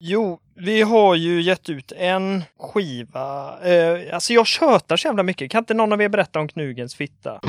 Jo, vi har ju gett ut en skiva. Eh, alltså jag tjötar så jävla mycket. Kan inte någon av er berätta om Knugens fitta?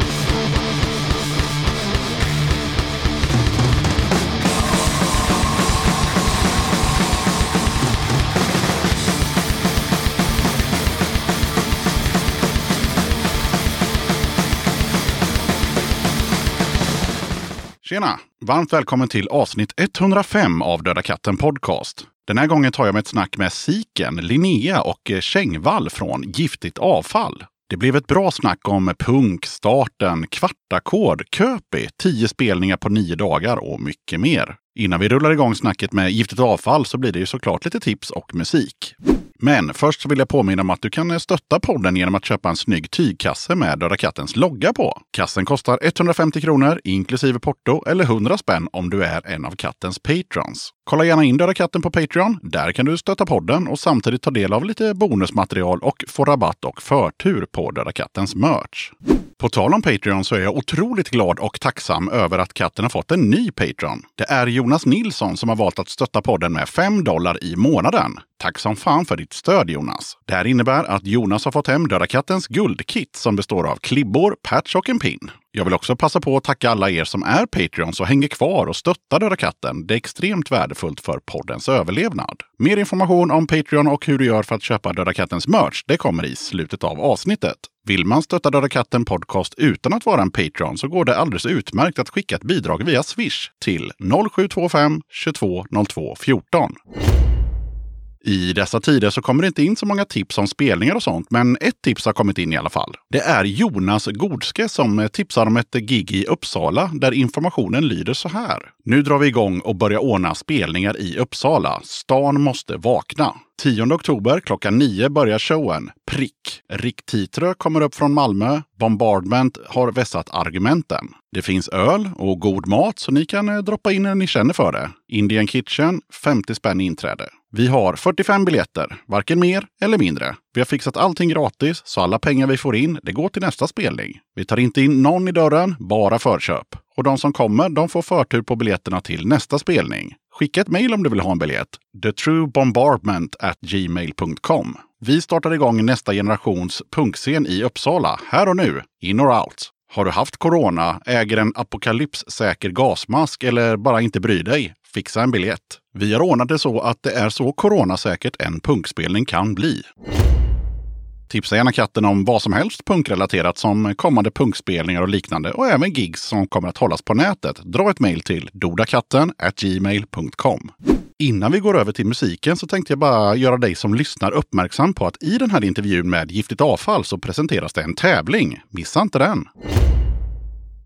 Tjena! Varmt välkommen till avsnitt 105 av Döda katten Podcast. Den här gången tar jag mig ett snack med Siken, Linnea och Kängvall från Giftigt avfall. Det blev ett bra snack om punk, starten, kvartackord, Köpi, tio spelningar på nio dagar och mycket mer. Innan vi rullar igång snacket med Giftigt avfall så blir det ju såklart lite tips och musik. Men först vill jag påminna om att du kan stötta podden genom att köpa en snygg tygkasse med Döda Kattens logga på. Kassen kostar 150 kronor inklusive porto eller 100 spänn om du är en av kattens patrons. Kolla gärna in Döda katten på Patreon. Där kan du stötta podden och samtidigt ta del av lite bonusmaterial och få rabatt och förtur på Döda kattens merch. På tal om Patreon så är jag otroligt glad och tacksam över att katten har fått en ny Patreon. Det är Jonas Nilsson som har valt att stötta podden med 5 dollar i månaden. Tack som fan för ditt stöd Jonas! Det här innebär att Jonas har fått hem Döda kattens guldkit som består av klibbor, patch och en pin. Jag vill också passa på att tacka alla er som är Patreons och hänger kvar och stöttar Döda katten. Det är extremt värdefullt för poddens överlevnad. Mer information om Patreon och hur du gör för att köpa Döda kattens merch, det kommer i slutet av avsnittet. Vill man stötta Döda katten podcast utan att vara en Patreon så går det alldeles utmärkt att skicka ett bidrag via Swish till 0725 22 02 14. I dessa tider så kommer det inte in så många tips om spelningar och sånt, men ett tips har kommit in i alla fall. Det är Jonas Godske som tipsar om ett gig i Uppsala där informationen lyder så här. Nu drar vi igång och börjar ordna spelningar i Uppsala. Stan måste vakna. 10 oktober klockan 9 börjar showen. Prick. Rick Titrö kommer upp från Malmö. Bombardment har vässat argumenten. Det finns öl och god mat så ni kan eh, droppa in när ni känner för det. Indian Kitchen, 50 spänn inträde. Vi har 45 biljetter, varken mer eller mindre. Vi har fixat allting gratis, så alla pengar vi får in, det går till nästa spelning. Vi tar inte in någon i dörren, bara förköp. Och de som kommer, de får förtur på biljetterna till nästa spelning. Skicka ett mejl om du vill ha en biljett. thetruebombardment at gmail.com. Vi startar igång nästa generations punkscen i Uppsala, här och nu, in or out. Har du haft corona, äger en apokalypssäker gasmask eller bara inte bryr dig? Fixa en biljett. Vi har ordnat det så att det är så coronasäkert en punkspelning kan bli. Tipsa gärna katten om vad som helst punkrelaterat som kommande punkspelningar och liknande och även gigs som kommer att hållas på nätet. Dra ett mejl till dodakatten gmail.com. Innan vi går över till musiken så tänkte jag bara göra dig som lyssnar uppmärksam på att i den här intervjun med Giftigt avfall så presenteras det en tävling. Missa inte den!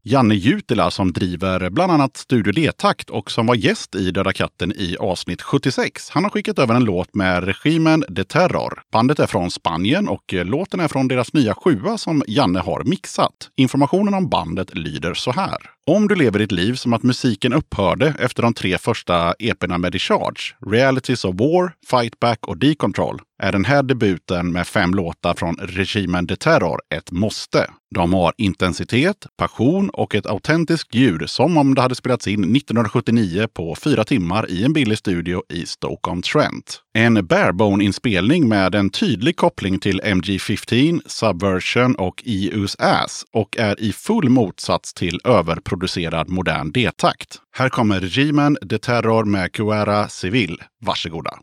Janne Jutila som driver bland annat Studio D-takt och som var gäst i Döda katten i avsnitt 76. Han har skickat över en låt med regimen De Terror. Bandet är från Spanien och eh, låten är från deras nya sjua som Janne har mixat. Informationen om bandet lyder så här. Om du lever ditt liv som att musiken upphörde efter de tre första EPerna med Discharge, Realities of War, Fight Back och Decontrol, är den här debuten med fem låtar från regimen De Terror ett måste. De har intensitet, passion och ett autentiskt ljud som om det hade spelats in 1979 på fyra timmar i en billig studio i Stoke-on-Trent. En barebone-inspelning med en tydlig koppling till MG15, Subversion och EU's Ass och är i full motsats till överproducerad modern D-takt. Här kommer regimen De Terror med Guerra Civil. Varsågoda!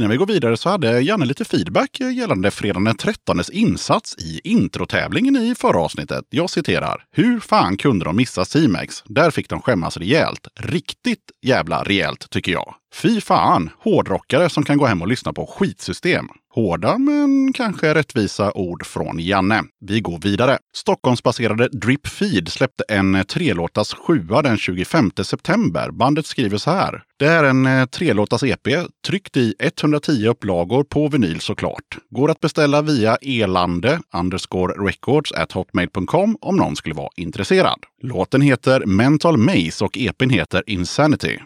Innan vi går vidare så hade Janne lite feedback gällande fredagen den 13 insats i introtävlingen i förra avsnittet. Jag citerar. Hur fan kunde de missa Simex? Där fick de skämmas rejält. Riktigt jävla rejält tycker jag. Fy fan, hårdrockare som kan gå hem och lyssna på skitsystem. Hårda men kanske rättvisa ord från Janne. Vi går vidare. Stockholmsbaserade Drip Feed släppte en trelåtars sjua den 25 september. Bandet skriver så här. Det är en eh, trelåtas trelåtars EP, tryckt i 110 upplagor på vinyl såklart. Går att beställa via elande underscore records at hotmail.com om någon skulle vara intresserad. Låten heter Mental Maze och EPn heter Insanity.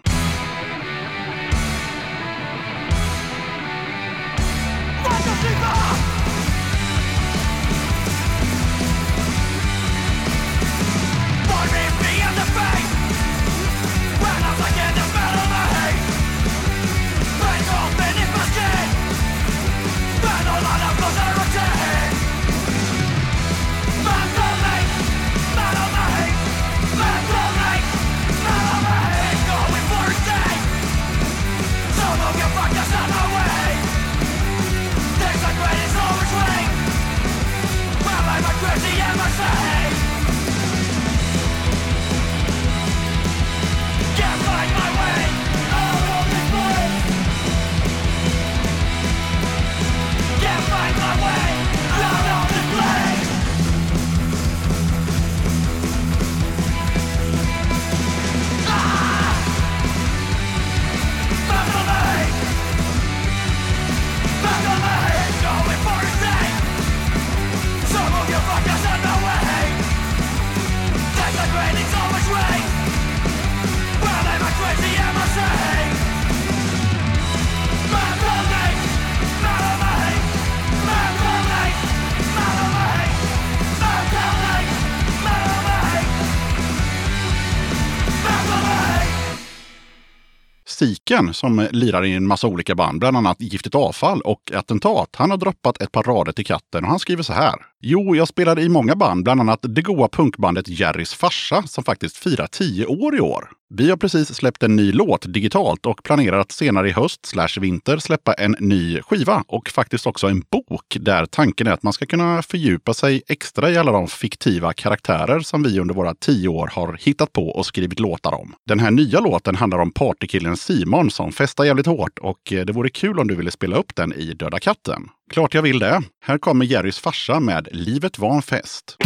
Siken som lirar i en massa olika band, bland annat Giftigt avfall och Attentat. Han har droppat ett par rader till katten och han skriver så här. Jo, jag spelade i många band, bland annat det goa punkbandet Jerrys farsa som faktiskt firar tio år i år. Vi har precis släppt en ny låt digitalt och planerar att senare i höst slash vinter släppa en ny skiva och faktiskt också en bok där tanken är att man ska kunna fördjupa sig extra i alla de fiktiva karaktärer som vi under våra tio år har hittat på och skrivit låtar om. Den här nya låten handlar om partykillen Simon som festar jävligt hårt och eh, det vore kul om du ville spela upp den i Döda katten. Klart jag vill det. Här kommer Jerrys farsa med Livet var en fest.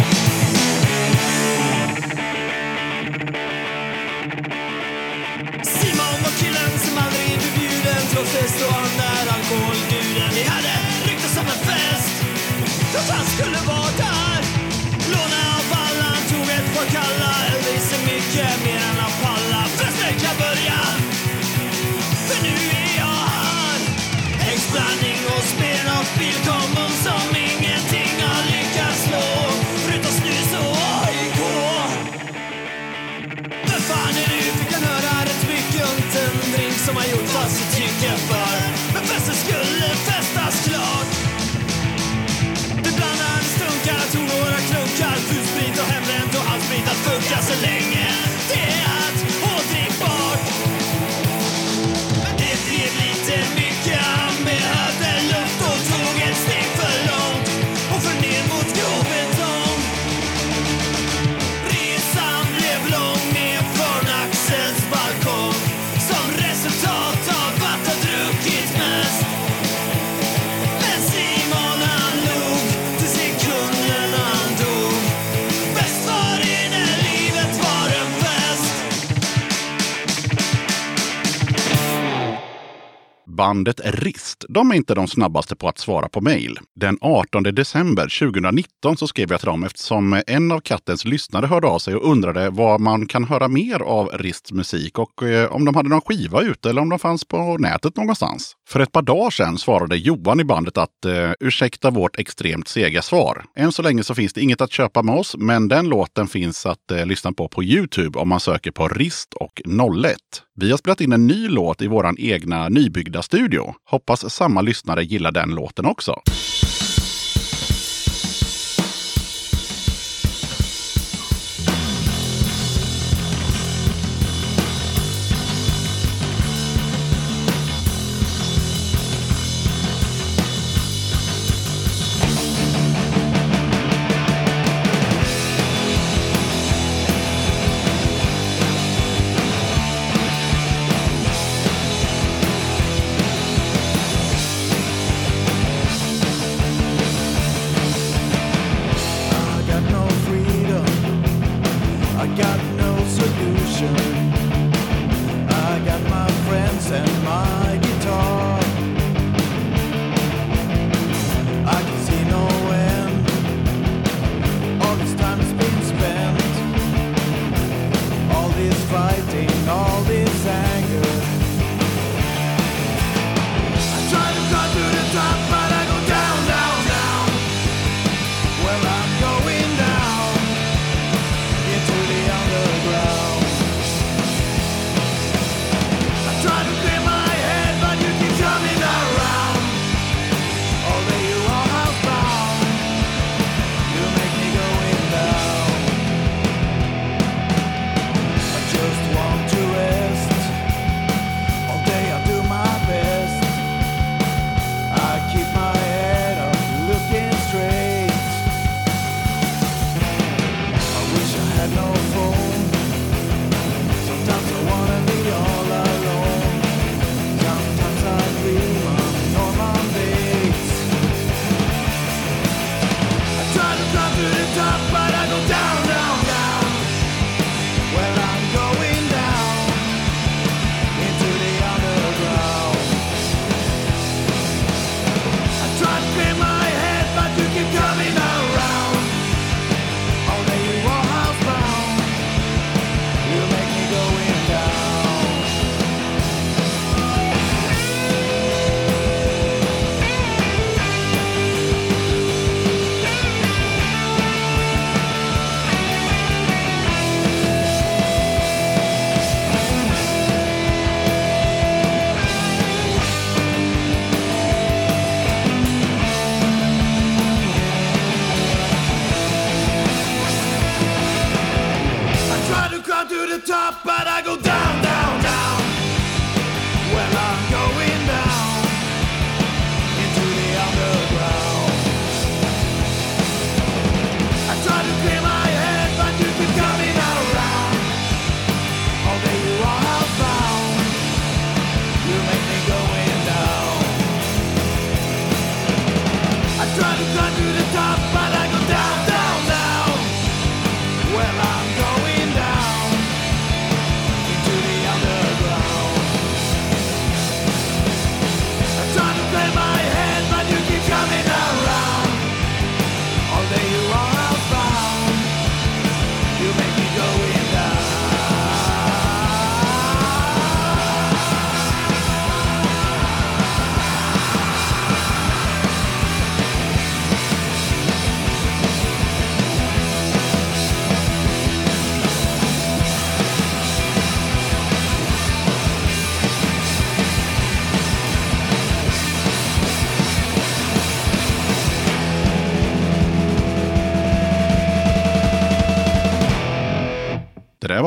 Bandet Rist, de är inte de snabbaste på att svara på mejl. Den 18 december 2019 så skrev jag till dem eftersom en av kattens lyssnare hörde av sig och undrade vad man kan höra mer av Rists musik och eh, om de hade någon skiva ute eller om de fanns på nätet någonstans. För ett par dagar sedan svarade Johan i bandet att eh, ursäkta vårt extremt sega svar. Än så länge så finns det inget att köpa med oss, men den låten finns att eh, lyssna på på Youtube om man söker på Rist och 01. Vi har spelat in en ny låt i vår egna nybyggda studio. Hoppas samma lyssnare gillar den låten också.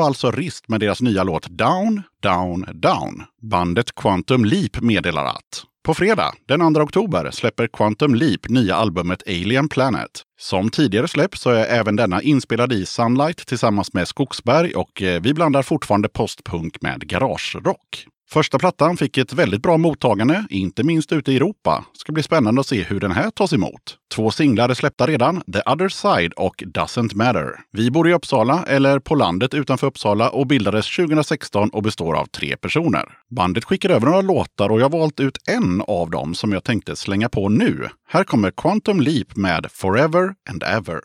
Var alltså Rist med deras nya låt Down, Down, Down. Bandet Quantum Leap meddelar att på fredag, den 2 oktober, släpper Quantum Leap nya albumet Alien Planet. Som tidigare släpp så är även denna inspelad i Sunlight tillsammans med Skogsberg och eh, vi blandar fortfarande postpunk med garagerock. Första plattan fick ett väldigt bra mottagande, inte minst ute i Europa. Ska bli spännande att se hur den här tas emot. Två singlar är släppta redan, The Other Side och Doesn't Matter. Vi bor i Uppsala, eller på landet utanför Uppsala och bildades 2016 och består av tre personer. Bandet skickar över några låtar och jag har valt ut en av dem som jag tänkte slänga på nu. Här kommer Quantum Leap med Forever and Ever.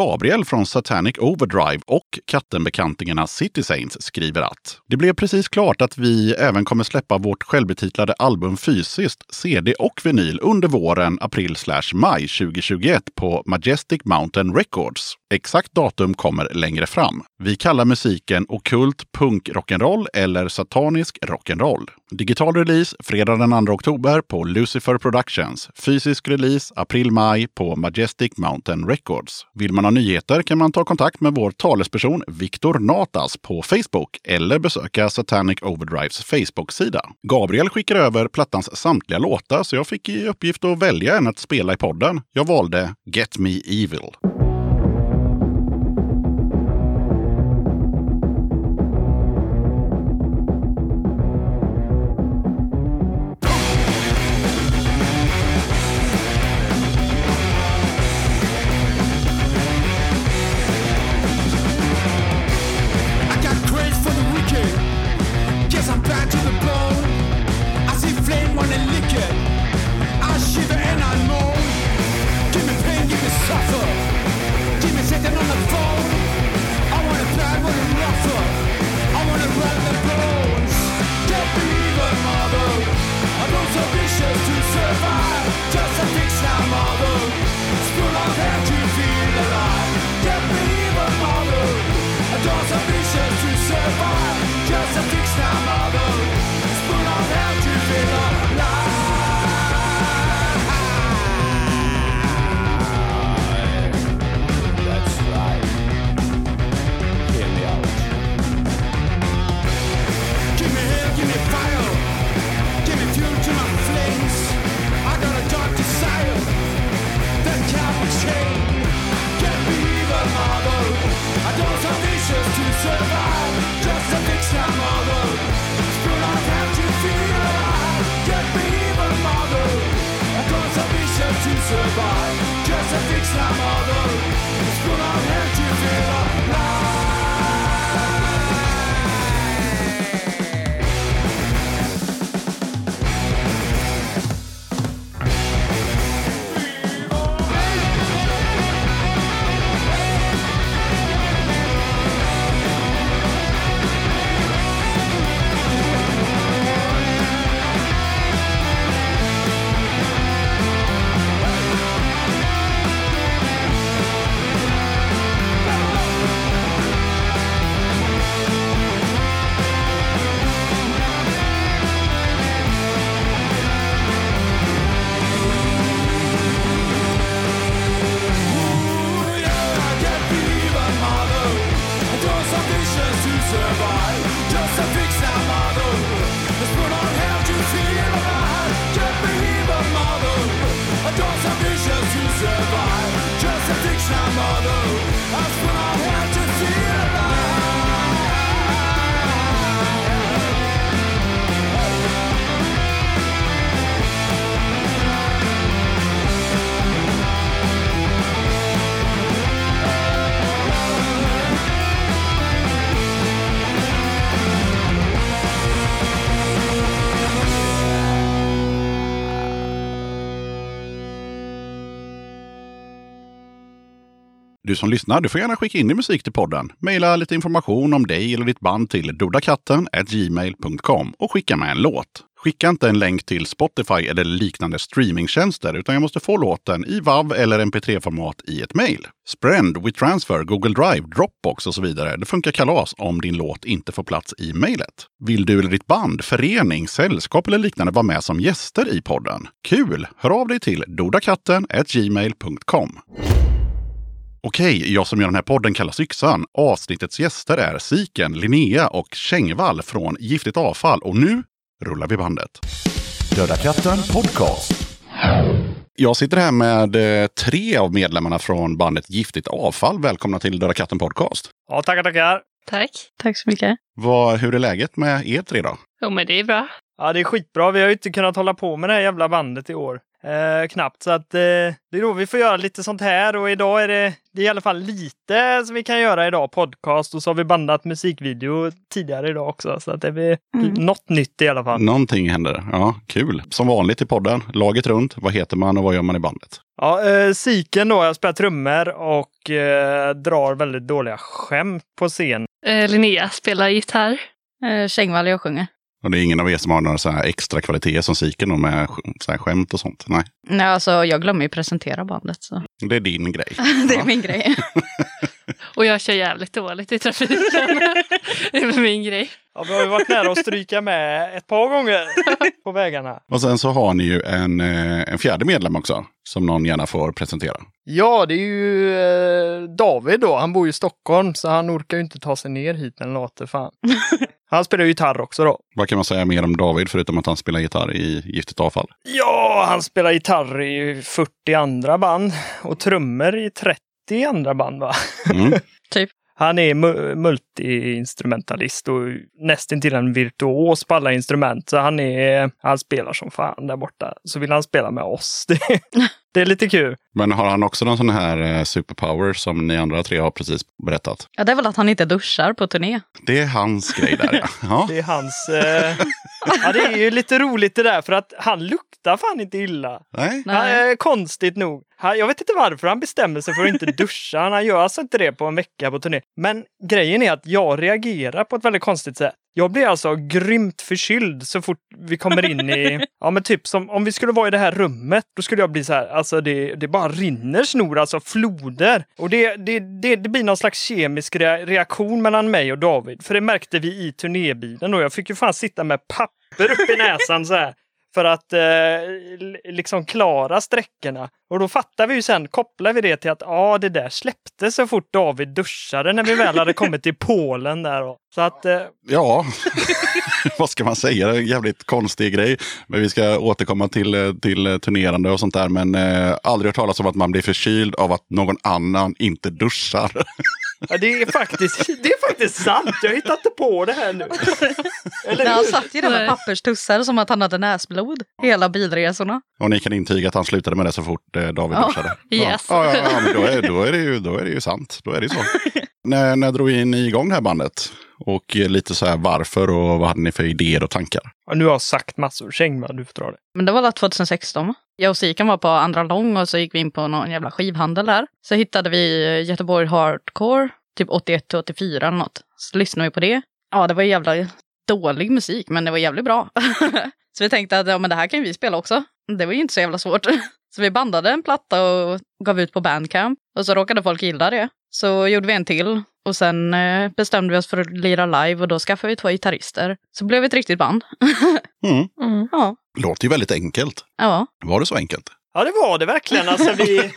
Gabriel från Satanic Overdrive och kattenbekantingarna City Saints skriver att det blev precis klart att vi även kommer släppa vårt självbetitlade album fysiskt, CD och vinyl under våren, april slash maj 2021 på Majestic Mountain Records. Exakt datum kommer längre fram. Vi kallar musiken okult punk rock'n'roll eller satanisk rock'n'roll. Digital release fredag den 2 oktober på Lucifer Productions. Fysisk release april-maj på Majestic Mountain Records. Vill man ha nyheter kan man ta kontakt med vår talesperson Viktor Natas på Facebook eller besöka Satanic Overdrives Facebook-sida. Gabriel skickar över plattans samtliga låtar så jag fick i uppgift att välja en att spela i podden. Jag valde Get Me Evil. Som lyssnar, du får gärna skicka in din musik till podden. Maila lite information om dig eller ditt band till dodakatten gmail.com och skicka med en låt. Skicka inte en länk till Spotify eller liknande streamingtjänster, utan jag måste få låten i WAV eller MP3-format i ett mejl. Sprend, WeTransfer, Google Drive, Dropbox och så vidare. Det funkar kalas om din låt inte får plats i mejlet. Vill du eller ditt band, förening, sällskap eller liknande vara med som gäster i podden? Kul! Hör av dig till dodakatten gmail.com. Okej, jag som gör den här podden kallas Yxan. Avsnittets gäster är Siken, Linnea och Kängvall från Giftigt Avfall. Och nu rullar vi bandet. Döda katten podcast. Jag sitter här med eh, tre av medlemmarna från bandet Giftigt Avfall. Välkomna till Döda katten podcast. Ja, tackar, tackar. Tack. Tack så mycket. Vad, hur är läget med er tre då? Jo, men det är bra. Ja, det är skitbra. Vi har ju inte kunnat hålla på med det här jävla bandet i år. Eh, knappt, så att eh, det är då vi får göra lite sånt här och idag är det, det är i alla fall lite som vi kan göra idag, podcast och så har vi bandat musikvideo tidigare idag också. Så att det är Mm. något nytt i alla fall. Någonting händer. Ja, kul. Som vanligt i podden, laget runt. Vad heter man och vad gör man i bandet? Ja, eh, Siken då, jag spelar trummor och eh, drar väldigt dåliga skämt på scen. Eh, Linnea spelar gitarr. Eh, Kängvall och jag sjunger. Och det är ingen av er som har några så här extra kvaliteter som Siken med så här skämt och sånt? Nej, Nej, alltså jag glömmer ju presentera bandet så det är din grej. det är Ja. min grej. Och jag kör jävligt dåligt i trafiken. det är min grej. Ja, vi har ju varit nära att stryka med ett par gånger på vägarna. Och sen så har ni ju en, eh, en fjärde medlem också, som någon gärna får presentera. Ja, det är ju eh, David då. Han bor ju i Stockholm så han orkar ju inte ta sig ner hit en låter fan. Han spelar ju gitarr också då. Vad kan man säga mer om David, förutom att han spelar gitarr i Giftigt avfall? Ja, han spelar gitarr i 40 andra band och trummor i 30 andra band va? Mm. Han är mu- multi-instrumentalist och nästintill en virtuos på alla instrument. Så han, är, han spelar som fan där borta. Så vill han spela med oss. Det, är lite kul. Men har han också någon sån här eh, superpower som ni andra tre har precis berättat? Ja, det är väl att han inte duschar på turné. Det är hans grej där ja. ja. Det är hans... Eh, ja, det är ju lite roligt det där för att han luktar fan inte illa. Nej. Nej. Eh, konstigt nog. Han, jag vet inte varför han bestämmer sig för att inte duscha. Han gör alltså inte det på en vecka på turné. Men grejen är att jag reagerar på ett väldigt konstigt sätt. Jag blir alltså grymt förkyld så fort vi kommer in i... Ja men typ som om vi skulle vara i det här rummet, då skulle jag bli så här, alltså det, det bara rinner snor, alltså floder. Och det, det, det, det blir någon slags kemisk rea- reaktion mellan mig och David. För det märkte vi i turnébilen och jag fick ju fan sitta med papper upp i näsan så här. För att eh, liksom klara sträckorna. Och då fattar vi ju sen, kopplar vi det till att ja, det där släppte så fort David duschade när vi väl hade kommit till Polen där. Då. Så att eh, Ja, vad ska man säga? Det är en jävligt konstig grej. Men vi ska återkomma till, eh, till eh, turnerande och sånt där. Men eh, aldrig hört talas om att man blir förkyld av att någon annan inte duschar. Ja, det, är faktiskt, det är faktiskt sant. Jag hittar inte på det här nu. Eller Nej, han satt ju där med papperstussar som att han hade näsblod hela bilresorna. Och ni kan intyga att han slutade med det så fort eh, David Ja. duschade. Yes. Ja, ja, ja, men då är, då, är det ju, då är det ju sant. Då är det ju så. när, när drog ni igång det här bandet? Och eh, lite så här varför och vad hade ni för idéer och tankar? Ja, nu har jag sagt massor. Kängman, du får dra det. Men det var väl 2016. va? Jag och Sikan var på andra lång och så gick vi in på någon jävla skivhandel där. Så hittade vi eh, Göteborg Hardcore, typ 81 till 84 eller något. Så lyssnade vi på det. Ja, det var jävla dålig musik, men det var jävligt bra. så vi tänkte att ja, men det här kan vi spela också. Det var ju inte så jävla svårt. så vi bandade en platta och gav ut på Bandcamp. Och så råkade folk gilla det. Så gjorde vi en till. Och sen eh, bestämde vi oss för att lira live och då skaffade vi två gitarrister. Så blev vi ett riktigt band. Mm. Mm. ja, Låter ju väldigt enkelt. ja. Var det så enkelt? Ja, det var det verkligen. Alltså, vi...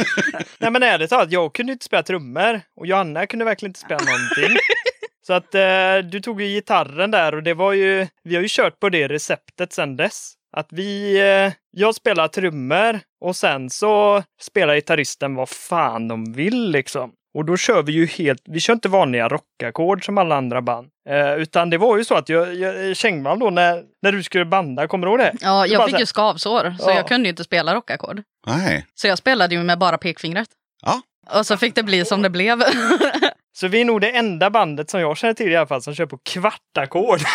Nej, men ärligt talat, jag kunde inte spela trummor och Johanna kunde verkligen inte spela någonting. Så att eh, du tog ju gitarren där och det var ju, vi har ju kört på det receptet sedan dess. Att vi, eh, jag spelar trummor och sen så spelar gitarristen vad fan de vill liksom. Och då kör vi ju helt, vi kör inte vanliga rockackord som alla andra band. Eh, utan det var ju så att jag, jag Kängman då när, när du skulle banda, kommer du ihåg det? Ja, jag fick ju skavsår, så Ja. jag kunde ju inte spela rockackord. Nej. Så jag spelade ju med bara pekfingret. Ja. Och så fick det bli som det blev. Så vi är nog det enda bandet som jag känner till i alla fall som kör på kvartackord.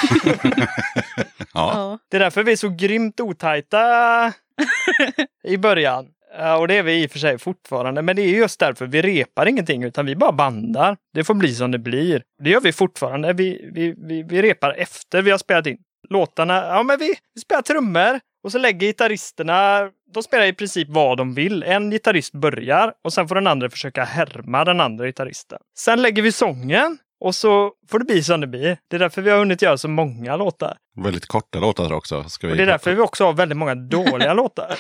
Ja. ja. Det är därför vi är så grymt otajta i början. Ja, Och det är vi i och för sig fortfarande. Men det är just därför vi repar ingenting utan vi bara bandar. Det får bli som det blir. Det gör vi fortfarande. Vi, vi, vi, vi repar efter vi har spelat in låtarna. Ja, men vi, vi spelar trummor och så lägger gitarristerna, de spelar i princip vad de vill. En gitarrist börjar och sen får den andra försöka härma den andra gitarristen. Sen lägger vi sången och så får det bli som det blir. Det är därför vi har hunnit göra så många låtar. Väldigt korta låtar också. Ska vi Och det är därför vi också har väldigt många dåliga låtar.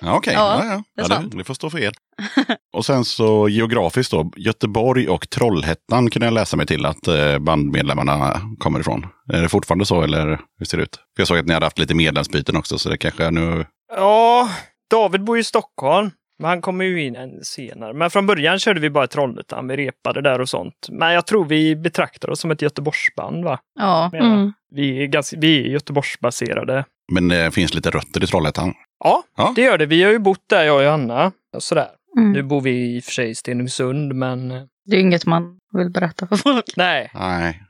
Ja, okej. Ja, Ja, ja. det Ja, sant. det, det får stå för er. Och sen så geografiskt då. Göteborg och Trollhättan kunde jag läsa mig till att eh, bandmedlemmarna kommer ifrån. Är det fortfarande så eller hur ser det ut? För jag såg att ni hade haft lite medlemsbyten också så det kanske är nu... Ja, David bor i Stockholm. Men han kommer ju in en senare. Men från början körde vi bara Trollhättan. Vi repade där och sånt. Men jag tror vi betraktar oss som ett Göteborgsband. Va? ja. Mm. Vi är, ganska, vi är Göteborgsbaserade. Men det finns lite rötter i Trollhättan. Ja, Ja. det gör det. Vi har ju bott där, jag och Johanna. Och sådär. Mm. Nu bor vi i och för sig i Stenungsund, men eh, Det är inget man vill berätta för folk. nej, Nej,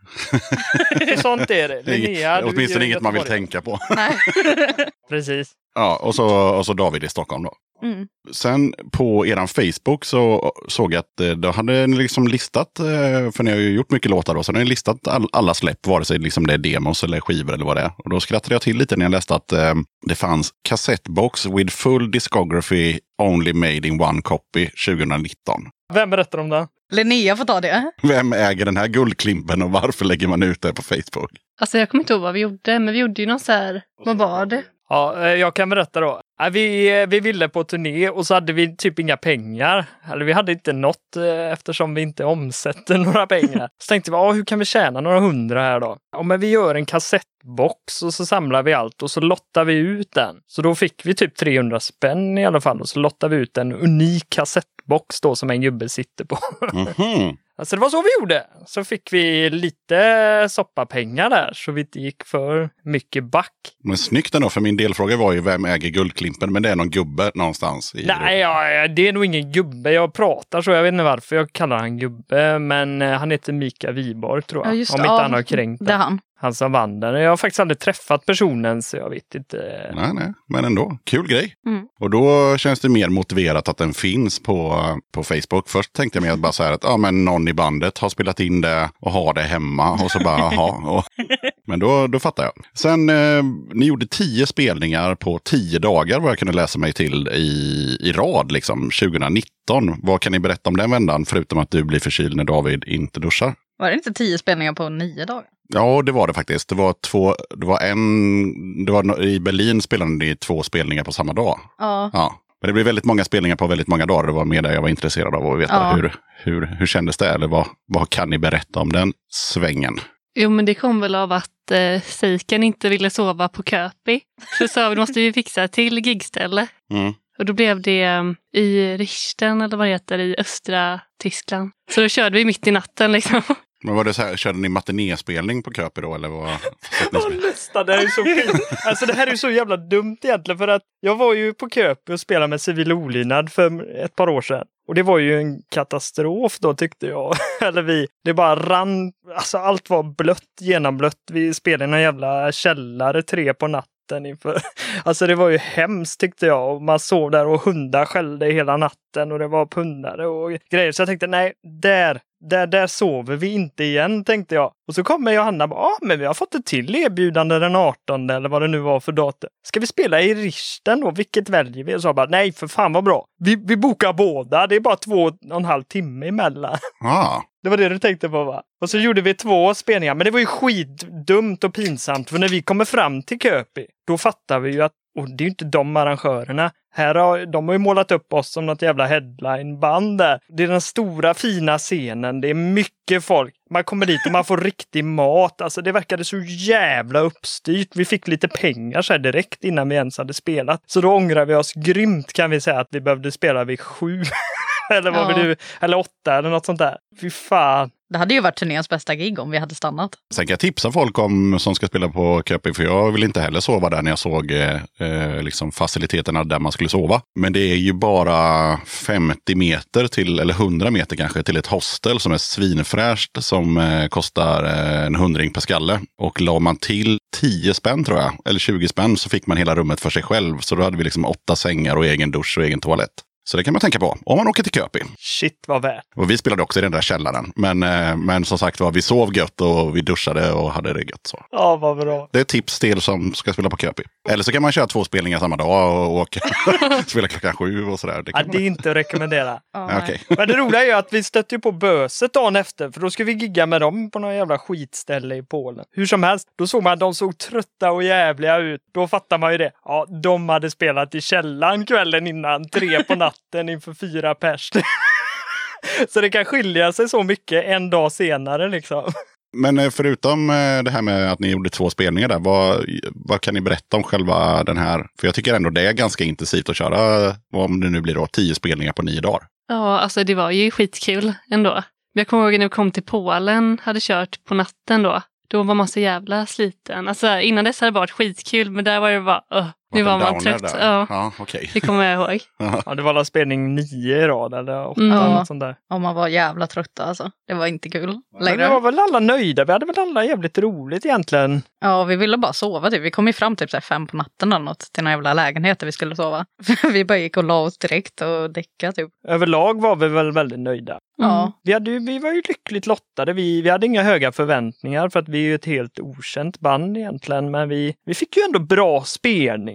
så sånt är det. det är Linnea, du är åtminstone inget man vill tänka på. Nej. Precis. Ja, och så, och så David i Stockholm då. Mm. Sen på eran Facebook så såg jag att eh, då hade ni liksom listat, eh, för ni har ju gjort mycket låtar då, så har ni listat all, alla släpp, vare sig liksom det är demos eller skivor eller vad det är. Och då skrattade jag till lite när jag läste att eh, det fanns kassettbox with full discography only made in one copy 2019. Vem berättar om det? Linnea får ta det. Vem äger den här guldklimpen och varför lägger man ut det på Facebook? Alltså jag kommer inte ihåg vad vi gjorde, men vi gjorde ju någon så här, vad var det? Ja, eh, jag kan berätta då. Eh, vi, eh, vi ville på turné och så hade vi typ inga pengar. Eller vi hade inte något eftersom vi inte omsätter några pengar. Så tänkte vi, hur kan vi tjäna några hundra här då? Ja, men vi gör en kassettbox och så samlar vi allt och så lottar vi ut den. Så då fick vi typ 300 spänn i alla fall och så lottar vi ut en unik kassettbox då som en gubbe sitter på. Mhm. Alltså det var så vi gjorde. Så fick vi lite soppapengar där så vi inte gick för mycket back. Men snyggt ändå, för min delfråga var ju vem äger guldklimpen? Men det är någon gubbe någonstans. I Nej, ja, det är nog ingen gubbe. Jag pratar så. Jag vet inte varför jag kallar han gubbe. Men eh, han heter Mika Wiborg tror jag. Ja, just Om det. inte Ja, han har kränkt Det han. Han som vann den. Jag har faktiskt aldrig träffat personen så jag vet inte. Nej, nej, men ändå. Kul grej. Mm. Och då känns det mer motiverat att den finns på, på Facebook. Först tänkte jag mig att bara så här att ja, men någon i bandet har spelat in det och har det hemma. Och så bara, jaha. Och, men då, då fattar jag. Sen, eh, ni gjorde tio spelningar på tio dagar vad jag kunde läsa mig till i, i rad, liksom 2019. Vad kan ni berätta om den vändan, förutom att du blir förkyld när David inte duschar? Var det inte tio spelningar på nio dagar? Ja, det var det faktiskt. Det var två, det var en, det var, i Berlin spelade ni två spelningar på samma dag. Ja. Ja, men det blev väldigt många spelningar på väldigt många dagar. Det var mer det jag var intresserad av att veta. Ja. Hur, hur, hur kändes det? Eller vad, vad kan ni berätta om den svängen? Jo, men det kom väl av att eh, Seiken inte ville sova på Köpi. Så sa vi, måste vi fixa till gigställe. Mm. Och då blev det eh, i Richten eller vad det heter i östra Tyskland. Så då körde vi mitt i natten liksom. Men var det så här, körde ni matinéspelning på Köpi då? Eller vad? nästan. Det här är så kul. Alltså det här är så jävla dumt egentligen för att jag var ju på Köpi och spelade med civil olydnad för ett par år sedan. Och det var ju en katastrof då tyckte jag. Eller vi. Det bara rann. Alltså allt var blött, genomblött. Vi spelade i någon jävla källare tre på natten inför. Alltså det var ju hemskt tyckte jag. Och man sov där och hundar skällde hela natten och det var pundare och grejer. Så jag tänkte nej, där, där, där sover vi inte igen tänkte jag. Och så kommer Johanna och bara, ah, men vi har fått ett till erbjudande den 18 eller vad det nu var för datum. Ska vi spela i Richten då? Vilket väljer vi? Och så bara, nej för fan vad bra. Vi, vi bokar båda. Det är bara två och en halv timme emellan. Ah, Det var det du tänkte på va? Och så gjorde vi två spelningar, men det var ju skitdumt och pinsamt. För när vi kommer fram till Köpi, då fattar vi ju att, och det är ju inte de arrangörerna. Här har, de har ju målat upp oss som något jävla headlineband där. Det är den stora fina scenen, det är mycket folk. Man kommer dit och man får riktig mat. Alltså det verkade så jävla uppstyrt. Vi fick lite pengar så här direkt innan vi ens hade spelat. Så då ångrar vi oss grymt kan vi säga att vi behövde spela vid sju. eller vad Ja. nu, eller åtta eller något sånt där. Fy fan. Det hade ju varit turnéns bästa gig om vi hade stannat. Sen kan jag tipsa folk om, som ska spela på Köpi, för jag vill inte heller sova där när jag såg eh, eh, liksom faciliteterna där man skulle sova. Men det är ju bara 50 meter till, eller 100 meter kanske, till ett hostel som är svinfräscht som eh, kostar eh, en hundring per skalle. Och la man till 10 spänn tror jag, eller 20 spänn, så fick man hela rummet för sig själv. Så då hade vi liksom åtta sängar och egen dusch och egen toalett. Så det kan man tänka på om man åker till Köpi. Shit vad värt. Och vi spelade också i den där källaren. Men, eh, men som sagt var, vi sov gött och vi duschade och hade det gött. Så. Ja, vad bra. Det är tips till som ska spela på Köpi. Eller så kan man köra två spelningar samma dag och åka, spela klockan sju och sådär. Det Ja, det är inte att rekommendera. Ja, Okej. Men det roliga är ju att vi stötte på Böset dagen efter, för då ska vi gigga med dem på någon jävla skitställe i Polen. Hur som helst, då såg man att de såg trötta och jävliga ut. Då fattar man ju det. Ja, de hade spelat i källaren kvällen innan, tre på natten inför fyra pers. Så det kan skilja sig så mycket en dag senare liksom. Men eh, förutom eh, det här med att ni gjorde två spelningar där, vad, vad kan ni berätta om själva den här? För jag tycker ändå det är ganska intensivt att köra, om det nu blir då, tio spelningar på nio dagar. Ja, alltså det var ju skitkul ändå. Men Jag kommer ihåg när vi kom till Polen, hade kört på natten då. Då var man så jävla sliten. Alltså innan dess hade det varit skitkul, men där var det bara, öh, nu var man trött. där. Ja, ja okej. det kommer jag ihåg. Ja, det var alla spelning nio i rad eller åtta Mm. Ja. något sånt där. Och man var jävla trötta alltså. Det var inte kul Men längre. vi var väl alla nöjda. Vi hade väl alla jävligt roligt egentligen. Ja, vi ville bara sova typ. Vi kom ju fram typ så här fem på natten eller något till någon jävla lägenhet där vi skulle sova. vi bara gick och la oss direkt och däckade typ. Överlag var vi väl väldigt nöjda. Ja. Vi, hade, vi var ju lyckligt lottade. Vi, vi hade inga höga förväntningar för att vi är ju ett helt okänt band egentligen. Men vi, vi fick ju ändå bra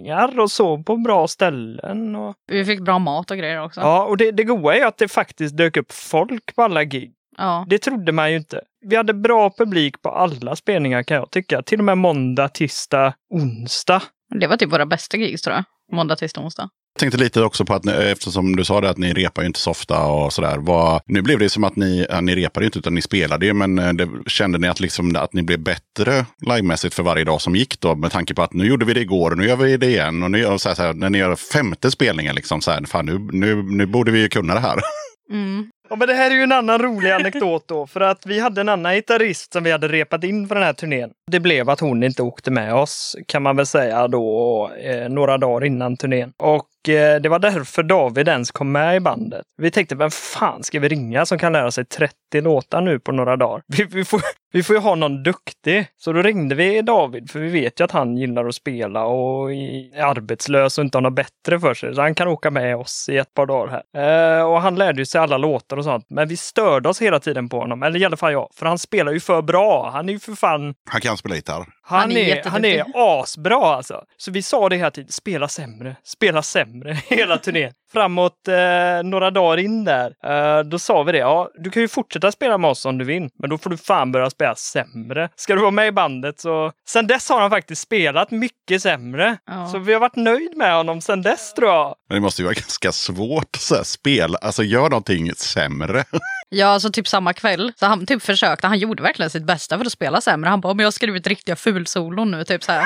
spelningar och sov på bra ställen. Och, Vi fick bra mat och grejer också. ja, och det, det goa är att det faktiskt dök upp folk på alla gig. Ja. Det trodde man ju inte. Vi hade bra publik på alla spelningar kan jag tycka. Till och med måndag, tisdag, onsdag. Det var typ våra bästa gigs tror jag. Måndag, tisdag, onsdag. Jag tänkte lite också på att ni, eftersom du sa det att ni repar ju inte så ofta och sådär. Vad, nu blev det som att ni, ja, ni repade ju inte utan ni spelade ju. Men eh, det, kände ni att, liksom, att ni blev bättre livemässigt för varje dag som gick då? Med tanke på att nu gjorde vi det igår och nu gör vi det igen. Och nu, gör- så här, så här, när ni gör femte spelningen liksom så här, fan nu, nu, nu borde vi ju kunna det här. Mm. Ja, men det här är ju en annan rolig anekdot då. För att vi hade en annan gitarrist som vi hade repat in för den här turnén. Det blev att hon inte åkte med oss, kan man väl säga då, eh, några dagar innan turnén. Och Eh, det var därför David ens kom med i bandet. Vi tänkte, vem fan ska vi ringa som kan lära sig 30 låtar nu på några dagar? Vi, vi, får, vi får ju ha någon duktig. Så då ringde vi David, för vi vet ju att han gillar att spela och är arbetslös och inte har något bättre för sig. Så han kan åka med oss i ett par dagar här. Eh, och han lärde ju sig alla låtar och sånt. Men vi störde oss hela tiden på honom. Eller i alla fall jag. För han spelar ju för bra. Han är ju för fan Han kan spela gitarr. han, Han är är, han är asbra alltså. Så vi sa det hela tiden, spela sämre, spela sämre hela turnén. Framåt eh, några dagar in där, eh, då sa vi det. Ja, du kan ju fortsätta spela med oss om du vill, men då får du fan börja spela sämre. Ska du vara med i bandet så... Sen dess har han faktiskt spelat mycket sämre. Ja. Så vi har varit nöjd med honom sen dess tror jag. Men det måste ju vara ganska svårt att så här, spela, alltså gör någonting sämre. Ja, alltså typ samma kväll. Så han typ försökte, han gjorde verkligen sitt bästa för att spela sämre. Han bara, men jag har skrivit riktiga fulsolon nu, typ så här.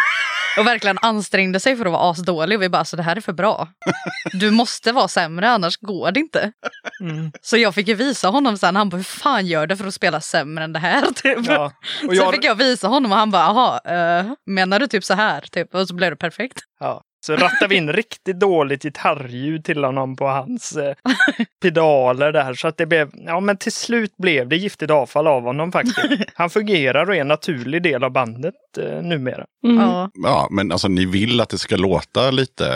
Och verkligen ansträngde sig för att vara asdålig. Och vi bara, så det här är för bra. Du måste vara sämre, annars går det inte. Mm. Så jag fick ju visa honom sen, han bara, hur fan gör du för att spela sämre än det här? Typ. Ja. Och Så jag, fick jag visa honom och han bara, jaha, eh, menar du typ så här? Typ. Och så blev det perfekt. ja. Så rattade vi in riktigt dåligt gitarrljud till honom på hans eh, pedaler där. Så att det blev, ja men till slut blev det giftigt avfall av honom faktiskt. Han fungerar och är en naturlig del av bandet eh, numera. Mm. Ja. Ja, men alltså ni vill att det ska låta lite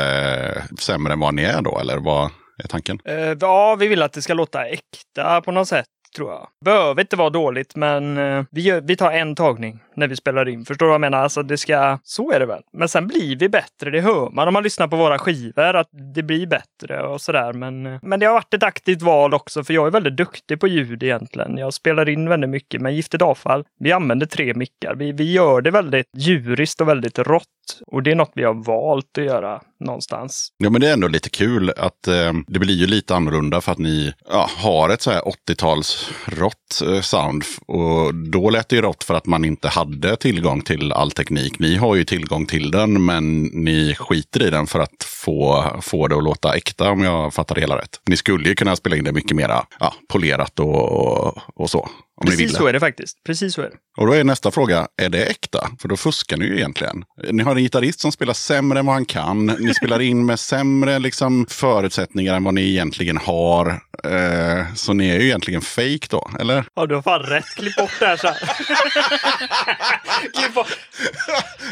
eh, sämre än vad ni är då, eller vad är tanken? Eh, ja, vi vill att det ska låta äkta på något sätt. Tror jag. Behöver inte vara dåligt, men eh, vi, gör, vi tar en tagning när vi spelar in. Förstår du vad jag menar? Alltså, det ska, så är det väl. Men sen blir vi bättre, det hör man om man lyssnar på våra skivor, att det blir bättre och sådär. Men, eh, men det har varit ett aktivt val också, för jag är väldigt duktig på ljud egentligen. Jag spelar in väldigt mycket, men Giftigt avfall, vi använder tre mickar. Vi, vi gör det väldigt djuriskt och väldigt rått. Och det är något vi har valt att göra någonstans. Ja, men det är ändå lite kul att eh, det blir ju lite annorlunda för att ni ja, har ett så här 80-tals rått eh, sound. Och då lät det ju rått för att man inte hade hade tillgång till all teknik. Ni har ju tillgång till den, men ni skiter i den för att få, få det att låta äkta om jag fattar det hela rätt. Ni skulle ju kunna spela in det mycket mer ja, polerat och, och så. Om ni Precis ville. så är det faktiskt. Precis så är det. Och då är nästa fråga, är det äkta? För då fuskar ni ju egentligen. Ni har en gitarrist som spelar sämre än vad han kan. Ni spelar in med sämre liksom, förutsättningar än vad ni egentligen har. Eh, så ni är ju egentligen fake då, eller? Ja, du har fan rätt. Klipp bort det här så här. Klipp bort.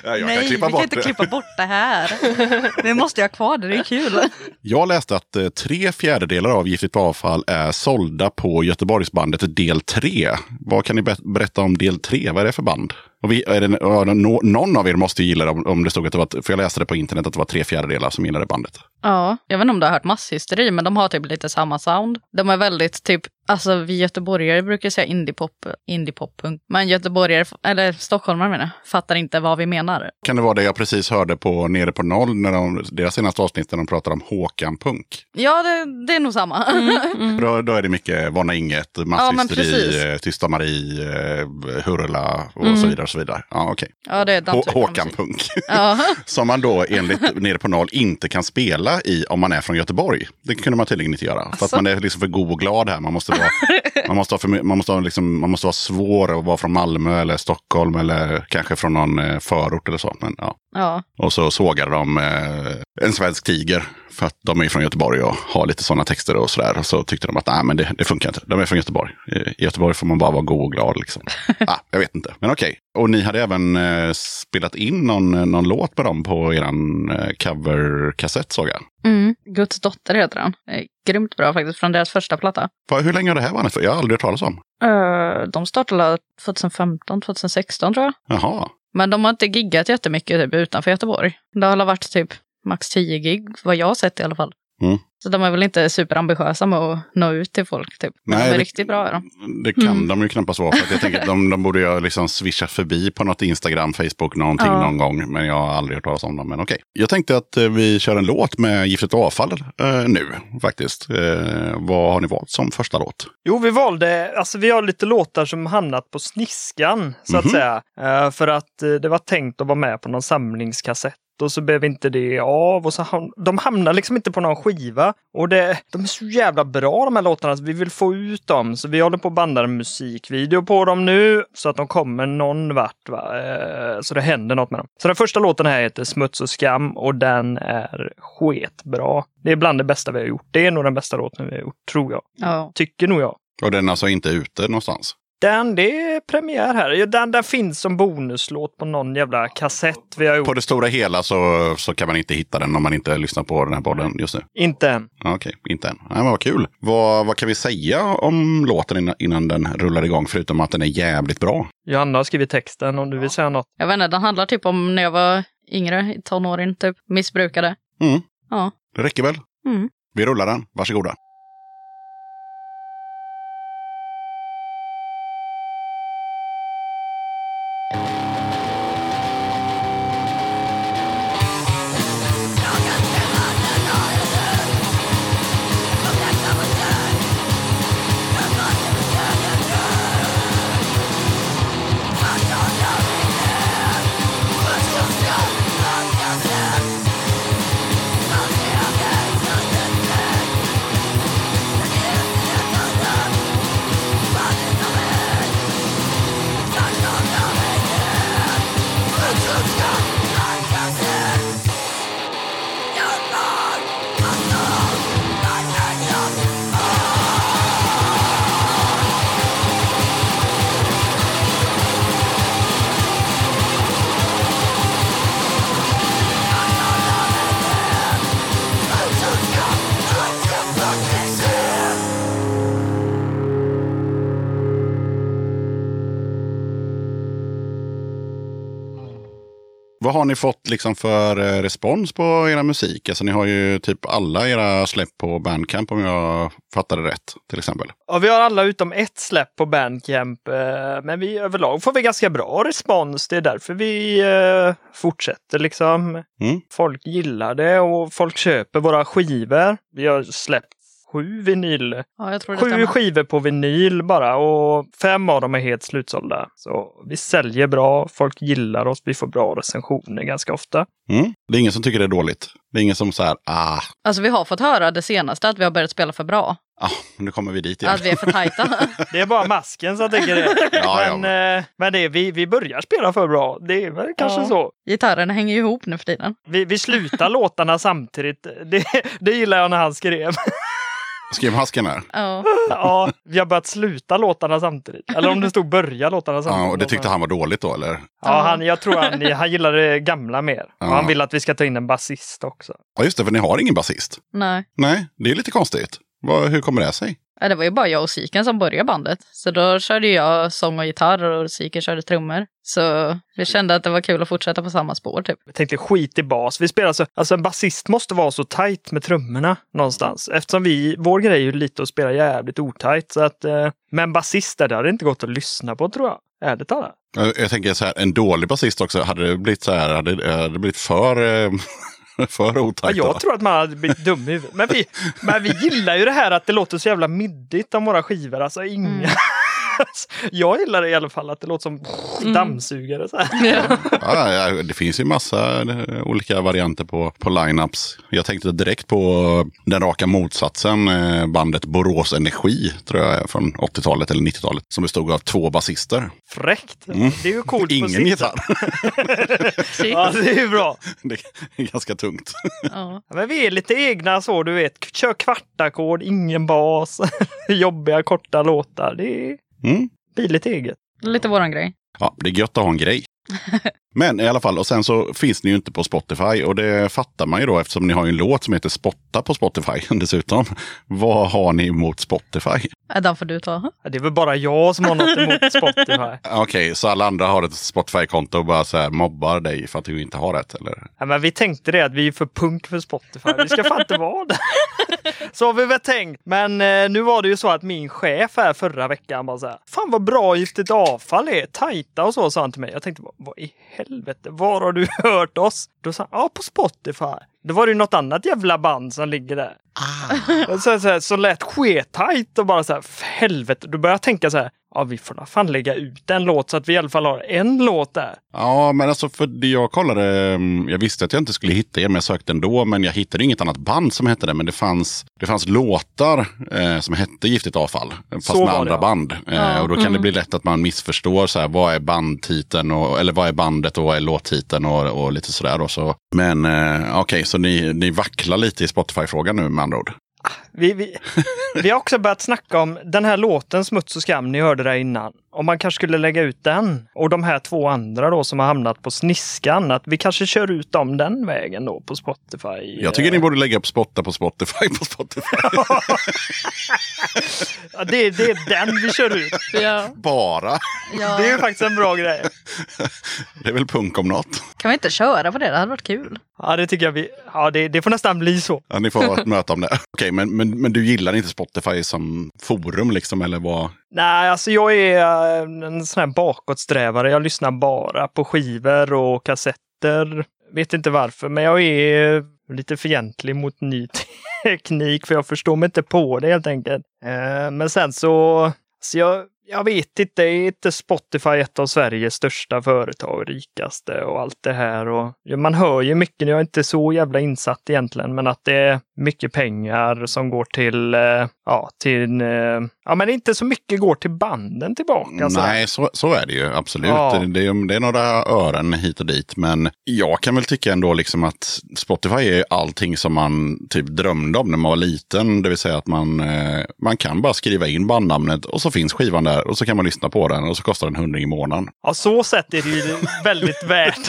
Ja, jag Nej, kan klippa vi kan inte det. klippa bort det här. Vi måste ju ha kvar det, det är kul. Jag läste att eh, tre fjärdedelar av Giftigt avfall är sålda på Göteborgsbandet del 3. Vad kan ni berätta om del tre? Vad är det för band? Och vi, är det, ja, nå- någon av er måste ju gilla det om, det stod att det var, för jag läste det på internet att det var tre fjärdedelar som gillade bandet. Ja, jag vet inte om du har hört masshysteri, men de har typ lite samma sound. De är väldigt typ, alltså vi göteborgare brukar säga indiepop, indiepop. Men göteborgare, eller stockholmare menar fattar inte vad vi menar. Kan det vara det jag precis hörde på Nere på noll, när de, deras senaste avsnitt när de pratar om Håkan Punk? Ja, det, det är nog samma. Då, då är det mycket Vana Inget, Ja, Masshysteri, precis. eh, Tysta Marie, eh, Hurla och Mm. så vidare. Så vidare. Ja, okej. Ja, det är Håkan. Punk. Som man då enligt Nere på noll inte kan spela i om man är från Göteborg. Det kunde man tydligen inte göra. För att Asså? man är liksom för god och glad här. Man måste vara, man måste för, man måste liksom, man måste vara svår och vara från Malmö eller Stockholm eller kanske från någon eh, förort eller så. Men, ja. Ja. Och så sågade de eh, en svensk tiger. För att de är från Göteborg och har lite sådana texter och sådär. Och så tyckte de att nej, men det, det funkar inte. De är från Göteborg. I Göteborg får man bara vara god och glad. Liksom. ah, jag vet inte, men okej. Och ni hade även eh, spelat in någon, någon låt med dem på er eh, coverkassett såg jag. Mm. Guds dotter heter den. Eh, Grymt bra faktiskt, från deras första platta. Hur länge har det här varit? Jag har aldrig hört talas om. Eh, de startade 2015, 2016 tror jag. Jaha. Men de har inte giggat jättemycket typ, utanför Göteborg. Det har varit typ max 10 gig, vad jag har sett i alla fall. Mm. Så de är väl inte superambitiösa med att nå ut till folk. Typ. Men Nej, de är det- riktigt bra. Är de. Det kan Mm. de ju knappast vara. För att jag tänker att de, de borde ju liksom swishat förbi på något Instagram, Facebook, någonting Ja. någon gång. Men jag har aldrig hört talas om dem. Men okej. Jag tänkte att eh, vi kör en låt med Giftigt avfall eh, nu faktiskt. Eh, vad har ni valt som första låt? Jo, vi valde, alltså vi har lite låtar som hamnat på sniskan, så att Mhm. säga. Eh, för att eh, det var tänkt att vara med på någon samlingskassett och så blev inte det av. Och så ham- de hamnar liksom inte på någon skiva. Och det, de är så jävla bra de här låtarna, så vi vill få ut dem. Så vi håller på att banda en musikvideo på dem nu, så att de kommer någon vart. Va? Eh, så det händer något med dem. Så den första låten här heter Smuts och skam och den är sketbra. Det är bland det bästa vi har gjort. Det är nog den bästa låten vi har gjort, tror jag. Ja. Tycker nog jag. Och den är alltså inte ute någonstans? Den, det är premiär här. Ja, Den, den finns som bonuslåt på någon jävla kassett vi har gjort. På det stora hela så, så kan man inte hitta den om man inte lyssnar på den här podden just nu. Inte än. Ja, Okej, inte än. Nej, men vad kul. Vad, vad kan vi säga om låten innan, innan den rullar igång? Förutom att den är jävligt bra. Johanna har skrivit texten om du vill säga något. Jag vet inte, den handlar typ om när jag var yngre, tonåring, typ missbrukade. Mm. Ja. Det räcker väl? Mm. Vi rullar den. Varsågoda. Vad har ni fått liksom för eh, respons på era musik? Alltså ni har ju typ alla era släpp på Bandcamp om jag fattade rätt till exempel. Ja, vi har alla utom ett släpp på Bandcamp, eh, men vi överlag får vi ganska bra respons. Det är därför vi eh, fortsätter liksom. Mm. Folk gillar det och folk köper våra skivor. Vi har släppt sju vinyl, Ja, jag tror det sju stämmer. skivor på vinyl bara och fem av dem är helt slutsålda. Så vi säljer bra, folk gillar oss, vi får bra recensioner ganska ofta. Mm. Det är ingen som tycker det är dåligt. Det är ingen som så här, ah, Alltså vi har fått höra det senaste, att vi har börjat spela för bra. ah nu kommer vi dit igen. Att vi är för tajta. Det är bara masken som tycker det. Ja, ja, men eh, men det är, vi, vi börjar spela för bra. Det är väl kanske Ja. så. Gitarrerna hänger ju ihop nu för tiden. Vi, vi slutar låtarna samtidigt. Det, det gillar jag när han skrev. Skrev Hasken här. Ja. Ja, vi har börjat sluta låtarna samtidigt. Eller om det stod börja låtarna samtidigt. Ja, och det tyckte han var dåligt då eller? Ja, han, jag tror han, han gillar det gamla mer. Ja. Och han vill att vi ska ta in en basist också. Ja just det, för ni har ingen basist. Nej. Nej, det är lite konstigt. Vad, hur kommer det sig? Ja, Det var ju bara jag och Siken som började bandet. Så då körde jag sång och gitarr och Siken körde trummor. Så vi kände att det var kul att fortsätta på samma spår typ. Jag tänkte skit i bas. Vi spelar så, alltså en basist måste vara så tajt med trummorna någonstans. Eftersom vi, vår grej är ju lite att spela jävligt otajt. Så att, eh, men basist där, det hade inte gått att lyssna på tror jag. Ärligt talat. Jag, jag tänker så här, en dålig basist också, hade det blivit så här, hade, hade det blivit för, eh, för Ja, otajt då? jag tror att man hade blivit dum i. Men vi, men vi gillar ju det här att det låter så jävla middigt om våra skivor. Alltså inga... Mm. jag gillar det i alla fall att det låter som dammsugare. Så här. Ja. Ja, ja, det finns ju massa eh, olika varianter på, på lineups. Jag tänkte direkt på den raka motsatsen, eh, bandet Borås Energi, tror jag är från 80-talet eller 90-talet, som bestod av två basister. Fräckt. Mm. Det är ju coolt på Ingen sitt gitarr. Ja, det är ju bra. det är ganska tungt. Ja. Ja, Men vi är lite egna så, du vet. Kör kvartackord, ingen bas, jobbiga korta låtar. Det är- Mm. blir lite eget. Lite våran grej. Ja, det är gött att ha en grej. Men i alla fall, och sen så finns ni ju inte på Spotify och det fattar man ju då eftersom ni har ju en låt som heter Spotta på Spotify dessutom. Vad har ni emot Spotify? Ja, Den får du ta. Det är väl bara jag som har något emot Spotify. Okej, så alla andra har ett Spotify-konto och bara så här mobbar dig för att du inte har ett eller? Ja, men vi tänkte det att vi är för punk för Spotify. Vi ska fan inte vara det. Så har vi väl tänkt. Men eh, nu var det ju så att min chef här förra veckan bara så här. Fan vad bra giftigt avfall är. Tajta och så sa han till mig. Jag tänkte vad, vad i helvete, var har du hört oss? Då sa han, ja på Spotify. Då var det ju något annat jävla band som ligger där. Och så, så, här, så lät skettajt och bara så här, för helvete. Då började jag tänka så här, ja vi får fan lägga ut en låt så att vi i alla fall har en låt där. Ja, men alltså för det jag kollade, mm, jag visste att jag inte skulle hitta er, men jag sökte ändå. Men jag hittade inget annat band som hette det. Men det fanns, det fanns låtar eh, som hette Giftigt avfall. Fast Så med var det, andra ja. band. Eh, och då kan det bli lätt att man missförstår så här, vad är bandtiteln, och, eller vad är bandet och vad är låttiteln och, och lite sådär. då. Så, men eh, okej, så ni, ni vacklar lite i Spotify-frågan nu med andra ord. Vi, vi, vi har också börjat snacka om den här låten Smuts och skam, ni hörde det innan om man kanske skulle lägga ut den och de här två andra då som har hamnat på sniskan, att vi kanske kör ut dem den vägen då på Spotify. Jag tycker ni borde lägga upp spotta på Spotify på Spotify. Ja, det, det är den vi kör ut. Ja. Bara. Ja. Det är ju faktiskt en bra grej. Det är väl punk om något. Kan vi inte köra på det? Det hade varit kul. Ja, det tycker jag vi... Ja, det, det får nästan bli så. Ja, ni får ha ett möte om det. Okej, men, men, men du gillar inte Spotify som forum liksom, eller vad? Nej, alltså jag är eh, en sån här bakåtsträvare. Jag lyssnar bara på skivor och kassetter. Vet inte varför, men jag är lite fientlig mot ny teknik för jag förstår mig inte på det helt enkelt. Eh, men sen så, så jag, jag vet inte, är inte Spotify ett av Sveriges största företag, rikaste och allt det här. Och man hör ju mycket, jag är inte så jävla insatt egentligen, men att det är mycket pengar som går till, eh, ja, till, ja men inte så mycket går till banden tillbaka. så. Nej, så, så är det ju absolut. Ja. Det, är, det är några ören hit och dit. Men jag kan väl tycka ändå liksom att Spotify är allting som man typ drömde om när man var liten. Det vill säga att man, eh, man kan bara skriva in bandnamnet och så finns skivan där och så kan man lyssna på den och så kostar den 100 i månaden. Ja, så sett är det ju väldigt värt.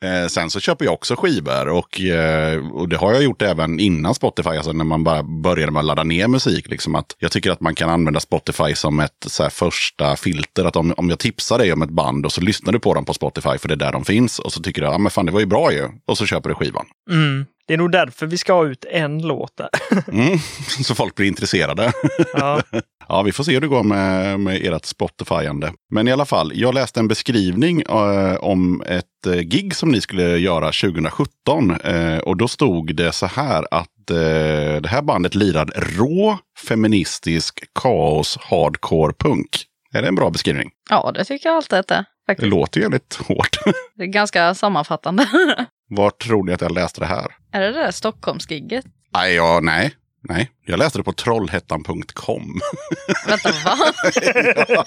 Eh, sen så köper jag också skivor och, eh, och det har jag gjort även innan Spotify, alltså när man bara började med att ladda ner musik. Liksom att jag tycker att man kan använda Spotify som ett så första filter. Att om, om jag tipsar dig om ett band och så lyssnar du på dem på Spotify för det är där de finns och så tycker du, men fan det var ju bra ju. Och så köper du skivan. Mm. Det är nog därför vi ska ha ut en låt där. Mm. Så folk blir intresserade. Ja. Ja, vi får se hur det går med, med ert Spotifyande. Men i alla fall, jag läste en beskrivning eh, om ett eh, gig som ni skulle göra 2017. Eh, och då stod det så här att eh, det här bandet lirar rå, feministisk, kaos, hardcore, punk. Är det en bra beskrivning? Ja, det tycker jag alltid att det är. Det låter jävligt hårt. Det är ganska sammanfattande. Var tror ni att jag läste det här? är det det där Stockholmsgigget? Nej, ja, nej. Nej, jag läste det på trollhättan.com. Vänta, va?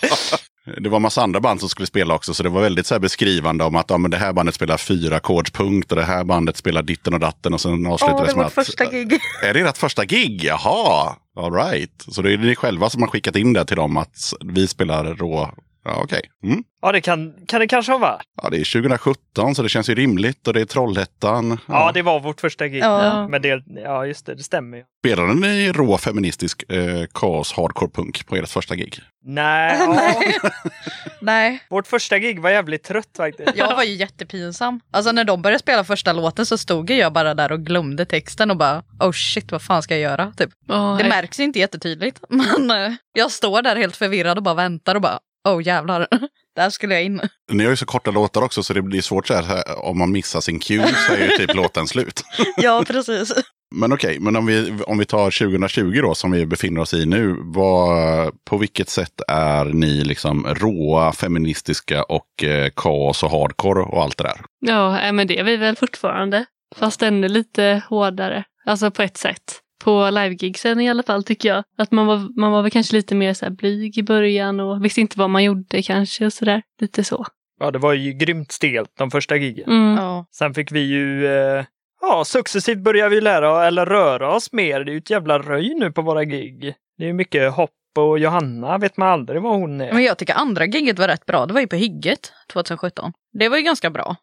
Det var massa andra band som skulle spela också, så det var väldigt så beskrivande om att ja, men det här bandet spelar fyra ackordspunkt och det här bandet spelar ditten och datten och sen avslutades det med att... första gig. Är det ert första gig? Jaha, all right. Så det är ni själva som har skickat in det till dem att vi spelar rå... Ja, okej. Mm. ja, det kan, kan det kanske vara. Ja, det är 2017 så det känns ju rimligt och det är Trollhättan. Ja, det var vårt första gig. Ja. Men det, ja, just det, det stämmer ju. Spelade ni rå feministisk eh, kaos hardcore punk på ert första gig? Nej, ja. Nej. Vårt första gig var jävligt trött faktiskt. jag var ju jättepinsam. Alltså när de började spela första låten så stod jag bara där och glömde texten och bara oh shit vad fan ska jag göra? Typ. Åh, Det märks inte jättetydligt men eh, jag står där helt förvirrad och bara väntar och bara oh jävlar, där skulle jag in. Ni har ju så korta låtar också så det blir svårt så här, om man missar sin cue så är ju typ låten slut. Ja precis. Men okej, men om vi, om vi tar 2020 då som vi befinner oss i nu. Vad, på vilket sätt är ni liksom råa, feministiska och eh, kaos och hardcore och allt det där? Ja, men det är vi väl fortfarande. Fast ännu lite hårdare. Alltså på ett sätt. På livegigsen i alla fall tycker jag. Att man var, man var väl kanske lite mer så här blyg i början och visste inte vad man gjorde kanske och sådär. Lite så. Ja, det var ju grymt stelt de första giggen. Mm. Ja. Sen fick vi ju, eh, ja, successivt börjar vi lära eller röra oss mer. Det är ju ett jävla röj nu på våra gig. Det är mycket hopp och Johanna vet man aldrig vad hon är. Men jag tycker andra giget var rätt bra. Det var ju på Hygget 2017. Det var ju ganska bra.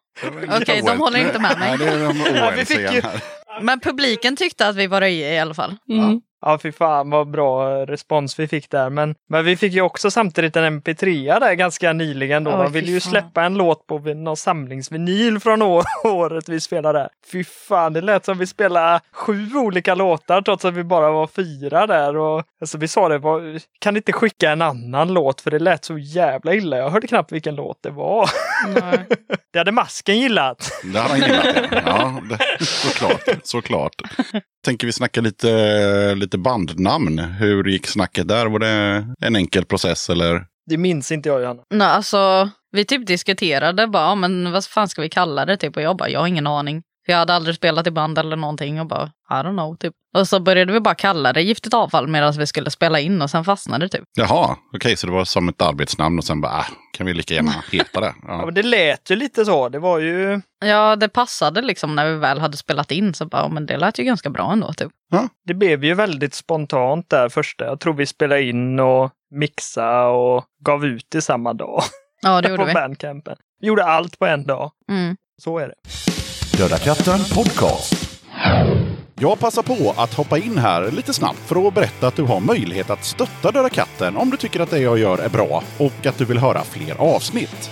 Okej, de håller inte med Nej, mig. det är de Ja, vi fick ju- här. Men publiken tyckte att vi var röjiga i alla fall. Mm. Ja, fy fan vad bra respons vi fick där. Men, men vi fick ju också samtidigt en mp3 där ganska nyligen. Då. Man fy ville ju släppa en låt på någon samlingsvinyl från året vi spelade där. Fy fan, det lät som vi spelade sju olika låtar trots att vi bara var fyra där. Och, alltså, vi sa det, var, kan inte skicka en annan låt för det lät så jävla illa. Jag hörde knappt vilken låt det var. Nej. Det hade masken gillat. Det har han gillat. Ja, ja det, såklart. såklart. Tänker vi snacka lite, lite bandnamn. Hur gick snacket där? Var det en enkel process eller? Det minns inte jag Johanna. Nej, alltså vi typ diskuterade bara, men vad fan ska vi kalla det typ? Och jag bara, jag har ingen aning. Jag hade aldrig spelat i band eller någonting och bara, I don't know, typ. Och så började vi bara kalla det giftigt avfall medan vi skulle spela in och sen fastnade det typ. Jaha, okej, så det var som ett arbetsnamn och sen bara, ah, kan vi lika gärna heta det? Ja, Ja. men det lät ju lite så. Det var ju... Ja, det passade liksom när vi väl hade spelat in så bara, "Ja, men det lät ju ganska bra ändå typ. Det blev ju väldigt spontant där första. Jag tror vi spelade in och mixa och gav ut det samma dag. Ja, det gjorde på vi. Bandcampen. Vi gjorde allt på en dag. Mm. Så är det. Döda katten podcast. Jag passar på att hoppa in här lite snabbt för att berätta att du har möjlighet att stötta Döda katten om du tycker att det jag gör är bra och att du vill höra fler avsnitt.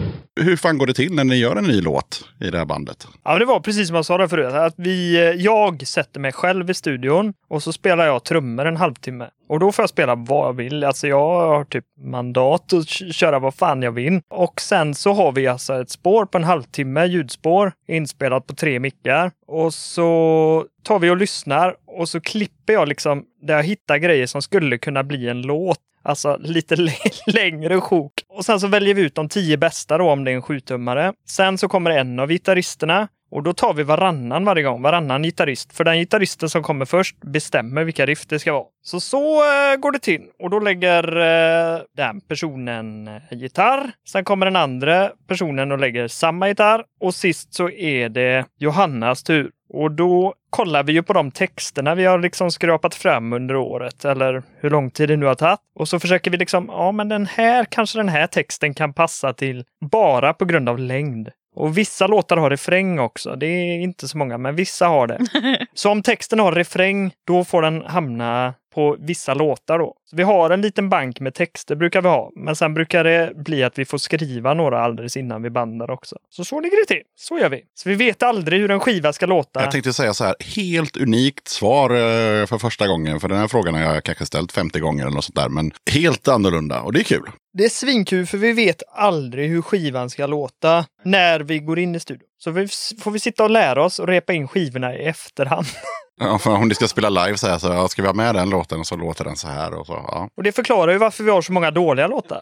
Hur fan går det till när ni gör en ny låt i det här bandet? Ja, det var precis som jag sa där förut. Att vi, eh, jag sätter mig själv i studion och så spelar jag trummor en halvtimme. Och då får jag spela vad jag vill. Alltså jag har typ mandat att köra vad fan jag vill. Och sen så har vi alltså ett spår på en halvtimme, ljudspår, inspelat på tre mickar. Och så tar vi och lyssnar och så klipper jag liksom där jag hittar grejer som skulle kunna bli en låt. Alltså lite längre sjok. Och sen så väljer vi ut de tio bästa då om det är en sjutummare. Sen så kommer en av gitarristerna och då tar vi varannan varje gång, varannan gitarrist. För den gitarristen som kommer först bestämmer vilka riff det ska vara. Så så eh, går det till. Och då lägger eh, den personen eh, gitarr. Sen kommer den andra personen och lägger samma gitarr. Och sist så är det Johannas tur. Och då kollar vi ju på de texterna vi har liksom skrapat fram under året eller hur lång tid det nu har tagit. Och så försöker vi liksom, ja men den här, kanske den här texten kan passa till bara på grund av längd. Och vissa låtar har refräng också. Det är inte så många, men vissa har det. Så om texten har refräng, då får den hamna på vissa låtar då. Så vi har en liten bank med texter brukar vi ha, men sen brukar det bli att vi får skriva några alldeles innan vi bandar också. Så så ligger det till. Så gör vi. Så vi vet aldrig hur en skiva ska låta. Jag tänkte säga så här, helt unikt svar eh, för första gången. För den här frågan har jag kanske ställt 50 gånger eller något sånt där. Men helt annorlunda och det är kul. Det är svinkul för vi vet aldrig hur skivan ska låta när vi går in i studion. Så vi får vi sitta och lära oss och repa in skivorna i efterhand. Ja, för om ni ska spela live så här, så ja, ska vi ha med den låten så låter den så här. Och så, ja. Och det förklarar ju varför vi har så många dåliga låtar.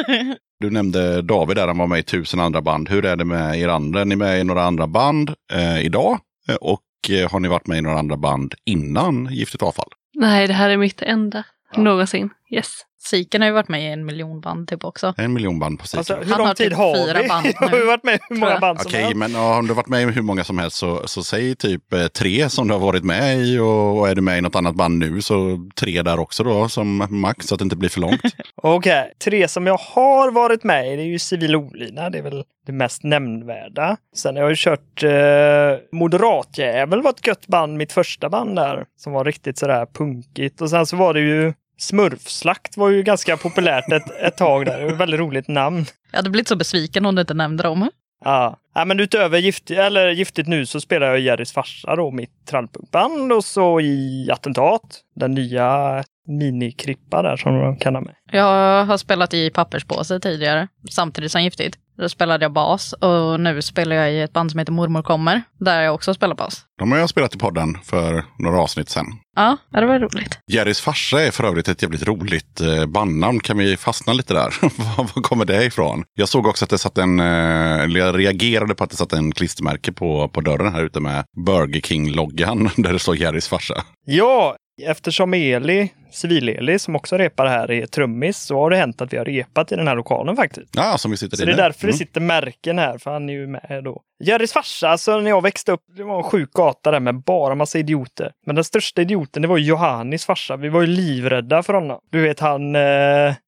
Du nämnde David där, han var med i tusen andra band. Hur är det med er andra? Är ni med i några andra band eh, idag? Eh, Och eh, har ni varit med i några andra band innan Giftigt avfall? Nej, det här är mitt enda någonsin. Yes. Siken har ju varit med i en miljon band typ också. En miljon band på Siken. Alltså, hur Han lång har tid typ har fyra vi? band Jag har ju nu, varit med i hur många band som Okej, helst. men om du har varit med i hur många som helst så, så säg typ eh, tre som du har varit med i. Och, och är du med i något annat band nu så tre där också då som max så att det inte blir för långt. Okej, tre som jag har varit med i, det är ju Civil Olina. Det är väl det mest nämnvärda. Sen har jag ju kört eh, Moderatjävel var ett gött band, mitt första band där. Som var riktigt sådär punkigt. Och sen så var det ju Smurfslakt var ju ganska populärt ett, ett tag där. Ett väldigt roligt namn. Jag hade blivit så besviken om du inte nämnde dem. Ja. ja, men utöver gift, eller Giftigt nu så spelar jag Jerrys farsa då, mitt trallpunkband. Och så i Attentat, den nya minikrippa där som de kallar mig. Jag har spelat i papperspåse tidigare, samtidigt som Giftigt. Då spelade jag bas och nu spelar jag i ett band som heter Mormor kommer, där jag också spelar bas. De har jag spelat i podden för några avsnitt sen. Ja, det var roligt. Jerrys farsa är för övrigt ett jävligt roligt eh, bandnamn. Kan vi fastna lite där? Var kommer det ifrån? Jag såg också att det satt en, eh, eller jag reagerade på att det satt en klistermärke på, på dörren här ute med Burger King-loggan där det står Jerrys farsa. Ja, Eftersom Eli, civil-Eli, som också repar här, är trummis så har det hänt att vi har repat i den här lokalen faktiskt. Ja, som vi sitter Så i det är därför Mm. det sitter märken här, för han är ju med då. Jerrys farsa, alltså när jag växte upp, det var en sjuk gata där med bara massa idioter. Men den största idioten, det var Johannis farsa. Vi var ju livrädda för honom. Du vet, han, eh,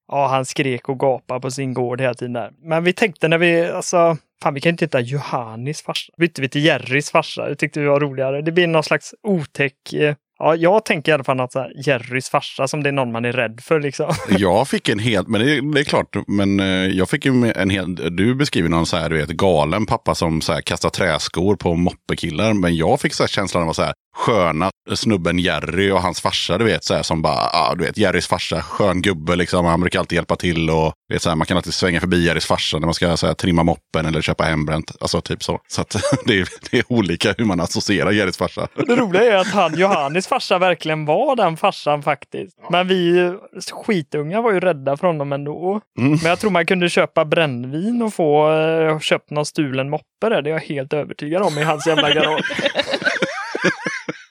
ja, han skrek och gapade på sin gård hela tiden där. Men vi tänkte när vi, alltså, fan vi kan inte heta Johannis farsa. Bytte vi till Jerrys farsa, det tyckte vi var roligare. Det blir någon slags otäck, eh, Ja, jag tänker i alla fall att så här, Jerrys farsa, som det är någon man är rädd för liksom. Jag fick en helt, men det, det är klart, men eh, jag fick ju en helt, du beskriver någon så här, du vet, galen pappa som så här kastar träskor på moppekillar. Men jag fick så här känslan av att så här, sköna snubben Jerry och hans farsa, du vet, så här, som bara, ja, du vet, Jerrys farsa, skön gubbe liksom, han brukar alltid hjälpa till och vet, så här, man kan alltid svänga förbi Jerrys farsa när man ska så här, trimma moppen eller köpa hembränt, alltså typ så. Så att det är, det är olika hur man associerar Jerrys farsa. Det roliga är att han, Johannis farsa verkligen var den farsan faktiskt. Men vi skitunga var ju rädda för honom ändå. Mm. Men jag tror man kunde köpa brännvin och få eh, köpt någon stulen moppe där. Det är jag helt övertygad om i hans jävla garage.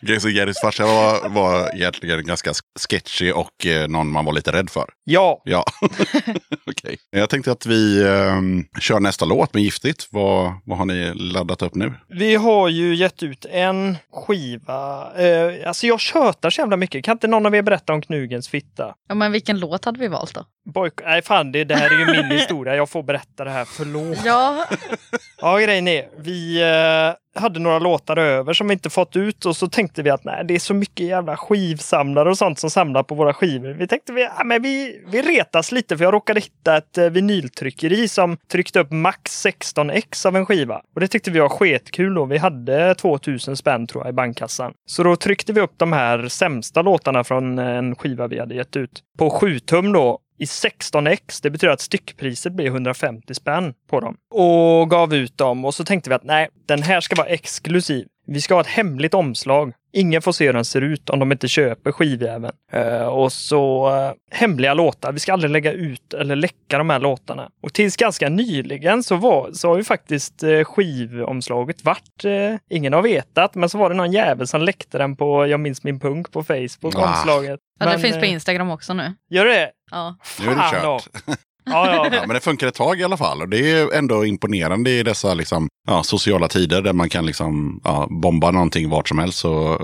Okej, Så Jerrys farsa var, var egentligen ganska sketchy och eh, någon man var lite rädd för. Ja, Ja, okej. Jag tänkte att vi ehm, kör nästa låt med Giftigt. Vad, vad har ni laddat upp nu? vi har ju gett ut en skiva. Eh, alltså jag tjötar så jävla mycket. Kan inte någon av er berätta om Knugens fitta? Ja, men vilken låt hade vi valt då? Boyk- Nej fan, det, det här är ju min historia. Jag får berätta det här. Förlåt. Ja, Ja, grejen är, vi eh, hade några låtar över som vi inte fått ut och så tänkte vi att nej, det är så mycket jävla skivsamlare och sånt som samlar på våra skivor. Vi tänkte vi, ja, men vi, vi retas lite för jag råkade hitta ett eh, vinyltryckeri som tryckte upp max 16x av en skiva. Och det tyckte vi var skitkul då. Vi hade 2000 spänn tror jag i bankkassan. Så då tryckte vi upp de här sämsta låtarna från en skiva vi hade gett ut på 7 tum då i 16x. Det betyder att styckpriset blir 150 spänn på dem. Och gav ut dem och så tänkte vi att nej, den här ska vara exklusiv. Vi ska ha ett hemligt omslag. Ingen får se hur den ser ut om de inte köper skivjäveln. Eh, och så eh, hemliga låtar. Vi ska aldrig lägga ut eller läcka de här låtarna. Och tills ganska nyligen så, var, så har ju faktiskt eh, skivomslaget varit, ingen har vetat, men så var det någon jävel som läckte den på Jag minns min punk på Facebook, Ah. omslaget. ja det Men, finns på Instagram också nu. Gör det? Ja. Nu är det kört. Ja, ja. Ja, men det funkar ett tag i alla fall. Och det är ändå imponerande i dessa liksom, ja, sociala tider där man kan liksom, ja, bomba någonting vart som helst. Så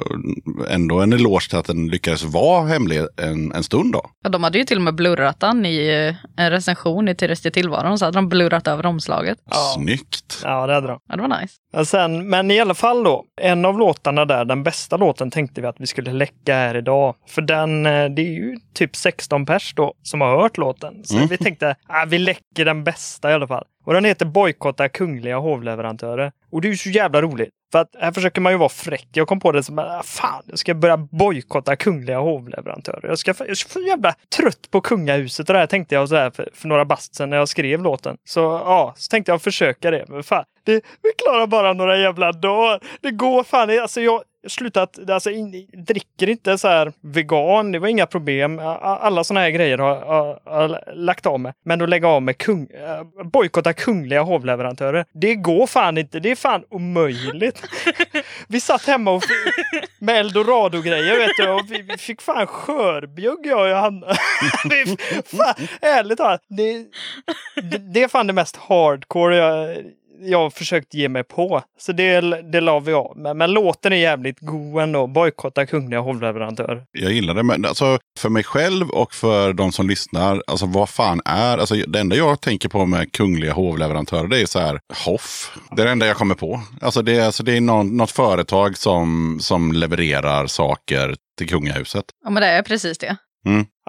ändå en eloge till att den lyckades vara hemlig en, en stund då. Ja, de hade ju till och med blurrat den i eh, en recension i Till rest i tillvaron. Så hade de blurrat över omslaget. Ja. Snyggt. ja, det hade de. Ja, det var nice. Men, sen, men i alla fall då, en av låtarna där, den bästa låten tänkte vi att vi skulle läcka här idag. För den, eh, det är ju typ 16 pers då som har hört låten. Så Mm. vi tänkte, ah, vi läcker den bästa i alla fall. Och den heter Bojkotta kungliga hovleverantörer. Och det är ju så jävla roligt. För att här försöker man ju vara fräck. Jag kom på det som, ah, fan, jag ska börja bojkotta kungliga hovleverantörer. Jag, ska, jag så jävla trött på kungahuset och det här tänkte jag så här för, för några bast sedan när jag skrev låten. Så ja, så tänkte jag försöka det. Men fan, det, vi klarar bara några jävla dagar. Det går fan alltså jag slutat, alltså in, dricker inte så här vegan, det var inga problem. Alla såna här grejer har jag lagt av med. Men att lägga av med kung, eh, bojkotta kungliga hovleverantörer, det går fan inte. Det är fan omöjligt. vi satt hemma och med eldorado-grejer vet du och vi, vi fick fan skörbjugg jag och Johanna. Fan, ärligt talat, det, det, det är fan det mest hardcore jag, jag har försökt ge mig på. Så det, det la vi av med. Men låten är jävligt god ändå. Bojkotta kungliga hovleverantörer. Jag gillar det, men alltså, för mig själv och för de som lyssnar, alltså vad fan är, alltså det enda jag tänker på med kungliga hovleverantörer, det är så här, Hoff. Det är det enda jag kommer på. Alltså det är, alltså, det är någon, något företag som, som levererar saker till kungahuset. Ja, men det är precis det.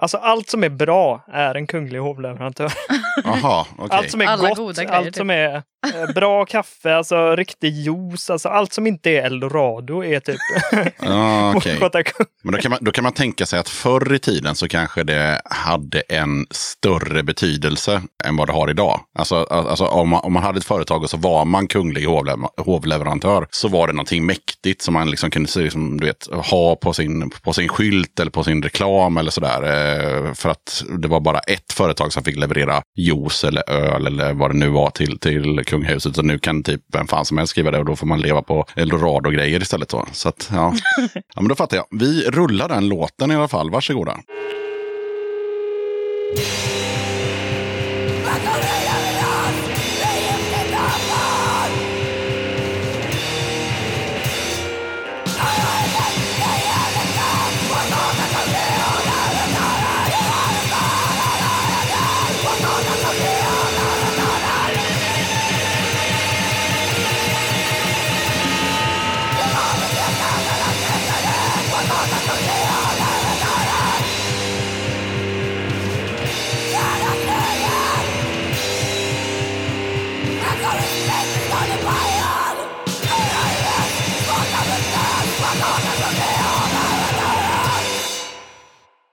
Alltså allt som är bra är en kunglig hovleverantör. Jaha, okej. Allt som är Alla gott, goda grejer, allt typ. som är eh, bra kaffe, alltså riktig juice, alltså allt som inte är eldorado är typ bojkotta kung- Men då kan, man, då kan man tänka sig att förr i tiden så kanske det hade en större betydelse än vad det har idag. Alltså, alltså om, man, om man hade ett företag och så var man kunglig hovle- hovleverantör så var det någonting mäktigt som man liksom kunde liksom, du vet, ha på sin, på sin skylt eller på sin reklam eller sådär. Eh, för att det var bara ett företag som fick leverera juice eller öl eller vad det nu var till, till kungahuset. Så nu kan typ vem fan som helst skriva det och då får man leva på eldorado-grejer istället. Då. Så att, ja. ja, men då fattar jag. Vi rullar den låten i alla fall. Varsågoda.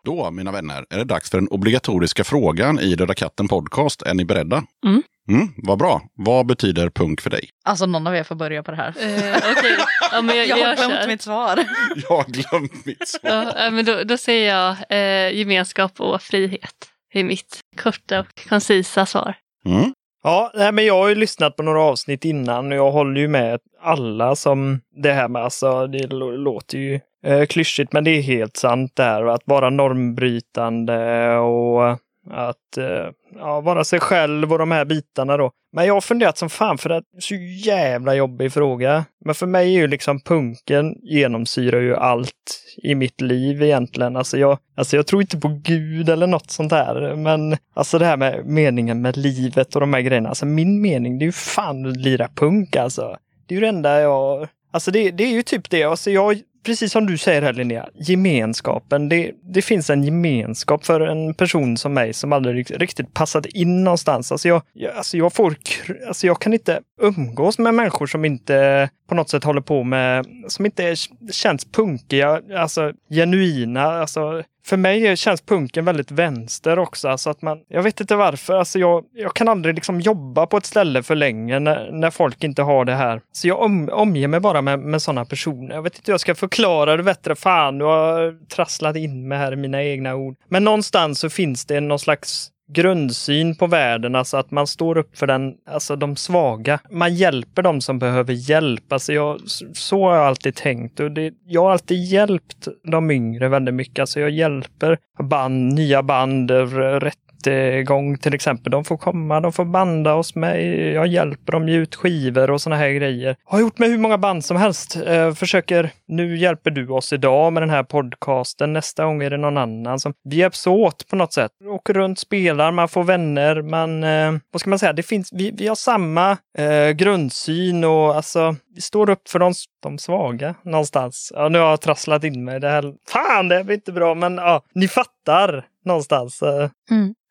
Då, mina vänner, är det dags för den obligatoriska frågan i Döda katten podcast. Är ni beredda? Mm. Mm, vad bra. Vad betyder punk för dig? Alltså någon av er får börja på det här. Eh, Okej, ja, men jag, Jag har jag glömt kör. mitt svar. Jag har glömt mitt svar. Ja, eh, men då, då säger jag eh, gemenskap och frihet. Det är mitt korta och koncisa svar. Mm. Ja, nej, men jag har ju lyssnat på några avsnitt innan och jag håller ju med alla som det här med, alltså det låter ju eh, klyschigt men det är helt sant där att vara normbrytande och att eh, ja, vara sig själv och de här bitarna då. Men jag har funderat som fan för det är så jävla jobbig fråga. Men för mig är ju liksom punken genomsyrar ju allt i mitt liv egentligen. Alltså jag, alltså jag tror inte på Gud eller något sånt där. Men alltså det här med meningen med livet och de här grejerna. Alltså min mening det är ju fan att lira punk alltså. Det är ju det enda jag... Alltså det, det är ju typ det. Alltså jag, precis som du säger här Linnea, gemenskapen. Det, det finns en gemenskap för en person som mig som aldrig riktigt passat in någonstans. Alltså jag, jag, alltså jag, får, alltså jag kan inte umgås med människor som inte på något sätt håller på med, som inte känns punkiga, alltså genuina. Alltså, för mig känns punken väldigt vänster också. Alltså att man, jag vet inte varför. Alltså jag, jag kan aldrig liksom jobba på ett ställe för länge när, när folk inte har det här. Så jag om, omger mig bara med, med sådana personer. Jag vet inte hur jag ska förklara det bättre. Fan, du har trasslat in mig här i mina egna ord. Men någonstans så finns det någon slags grundsyn på världen, alltså att man står upp för den, alltså de svaga. Man hjälper de som behöver hjälp. Alltså jag, så har jag alltid tänkt och det, jag har alltid hjälpt de yngre väldigt mycket. Alltså jag hjälper band, nya band, rätt rättegång till exempel. De får komma, de får banda oss med, Jag hjälper dem ge ut skivor och såna här grejer. Har gjort med hur många band som helst. Eh, försöker, nu hjälper du oss idag med den här podcasten. Nästa gång är det någon annan som vi hjälps åt på något sätt. Åker runt, spelar, man får vänner, man, eh, vad ska man säga, det finns, vi, vi har samma eh, grundsyn och alltså, vi står upp för de, de svaga någonstans. Ja, nu har jag trasslat in mig. Det här, fan, det blir inte bra, men ja, ni fattar någonstans. Eh.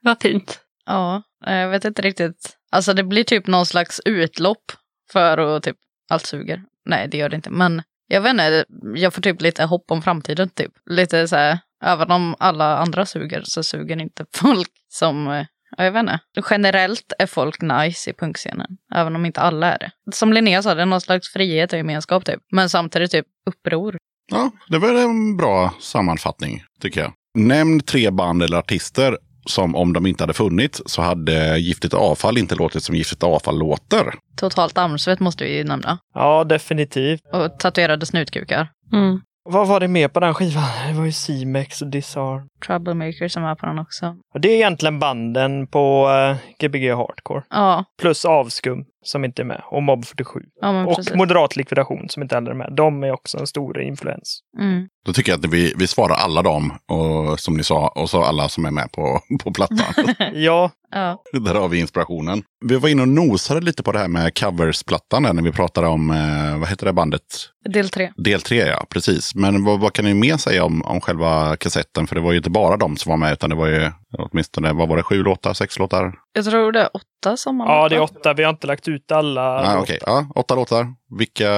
Vad fint. Ja, jag vet inte riktigt. Alltså det blir typ någon slags utlopp för att typ allt suger. Nej, det gör det inte. Men jag vet inte, jag får typ lite hopp om framtiden typ. Lite så här, även om alla andra suger så suger inte folk som, eh, ja, jag vet inte. Generellt är folk nice i punkscenen, även om inte alla är det. Som Linnea sa, det är någon slags frihet och gemenskap typ. Men samtidigt typ uppror. Ja, det var en bra sammanfattning tycker jag. Nämn tre band eller artister som om de inte hade funnits så hade Giftigt avfall inte låtit som Giftigt avfall låter. Totalt armsvett måste vi ju nämna. Ja, definitivt. Och tatuerade snutkukar. Mm. Vad var det med på den skivan? Det var ju C-Mex och Disarm. Troublemaker som är på den också. Och det är egentligen banden på eh, Gbg Hardcore. Ja, Plus Avskum som inte är med. Och Mob 47. ja men Och precis. Moderat likvidation som inte heller är med. De är också en stor influens. Mm. Då tycker jag att vi, vi svarar alla dem, och, som ni sa, och så alla som är med på, på plattan. Ja, Ja. Där har vi inspirationen. Vi var inne och nosade lite på det här med coversplattan när vi pratade om, eh, vad heter det bandet? Del tre. Del 3, ja, precis. Men vad, vad kan ni mer säga om, om själva kassetten? För det var ju inte bara de som var med, utan det var ju åtminstone, vad var det, sju låtar, sex låtar? Jag tror det är åtta som ja det är åtta. Vi har inte lagt ut alla. Ah, Okej, ja, åtta låtar. Vilka,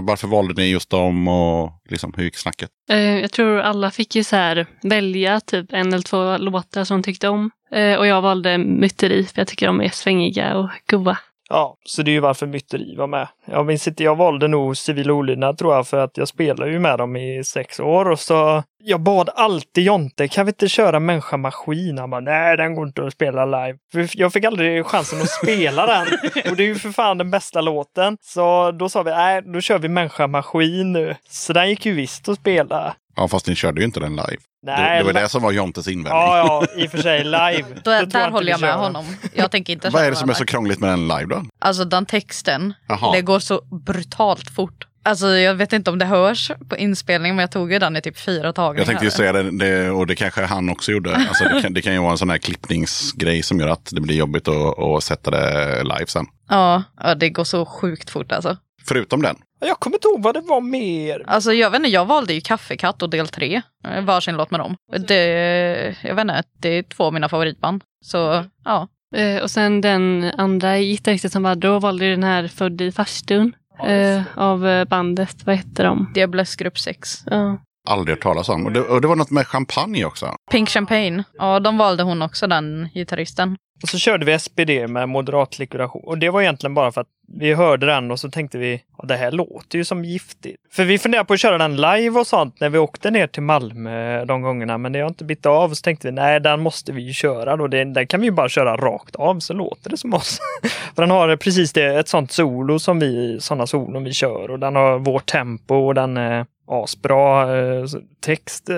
varför valde ni just dem och liksom, hur gick snacket? Eh, jag tror alla fick ju så här välja typ en eller två låtar som de tyckte om. Eh, och jag valde Myteri för jag tycker de är svängiga och goa. Ja, så det är ju varför myteri var med. Jag minns inte, jag valde nog civil olydnad tror jag för att jag spelade ju med dem i sex år och så jag bad alltid Jonte, kan vi inte köra människa maskin? Han bara, nej den går inte att spela live. För jag fick aldrig chansen att spela den och det är ju för fan den bästa låten. Så då sa vi, nej då kör vi människa maskin nu. Så den gick ju visst att spela. Ja, fast ni körde ju inte den live. Nej, det, det var det som var Jontes invändning. Ja, ja, i och för sig live. Då, Då där håller jag med honom. Jag tänker inte Vad är det som är så krångligt med den live då? Alltså den texten, Jaha. det går så brutalt fort. Alltså jag vet inte om det hörs på inspelningen men jag tog ju den i typ fyra tagningar. Jag tänkte ju säga det, det, och det kanske han också gjorde. Alltså det, kan, det kan ju vara en sån här klippningsgrej som gör att det blir jobbigt att, att sätta det live sen. Ja, ja, det går så sjukt fort alltså. Förutom den. Jag kommer inte ihåg vad det var mer. Alltså jag vet inte, jag valde ju Kaffekatt och del 3. eh, Varsin låt med dem. Det, jag vet inte, det är två av mina favoritband. Så ja, Eh, och sen den andra gitarristen som var då valde ju den här Född i farstun eh, av bandet. Vad hette de? Diables grupp 6. Ja. Aldrig hört talas om. Och det, och det var något med champagne också. Pink Champagne, ja de valde hon också den gitarristen. Och så körde vi SPD med moderat likvidation. Och det var egentligen bara för att vi hörde den och så tänkte vi, ja, det här låter ju som giftigt. För vi funderade på att köra den live och sånt när vi åkte ner till Malmö de gångerna, men det har inte blivit av. Så tänkte vi, nej, den måste vi ju köra då. Den, den kan vi ju bara köra rakt av så låter det som oss. för den har precis det, ett sånt solo som vi, sådana solon vi kör och den har vårt tempo och den är asbra eh, text eh,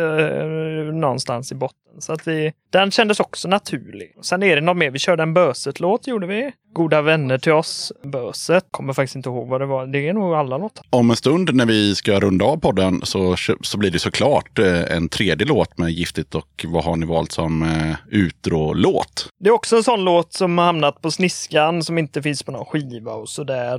någonstans i botten. Så att vi, den kändes också naturlig. Sen är det något mer. Vi körde en Böset-låt gjorde vi. Goda vänner till oss. Böset. Kommer faktiskt inte ihåg vad det var. Det är nog alla låtar. Om en stund när vi ska runda av podden så, så blir det såklart eh, en tredje låt med Giftigt och vad har ni valt som utro-låt? Det är också en sån låt som har hamnat på sniskan som inte finns på någon skiva och sådär.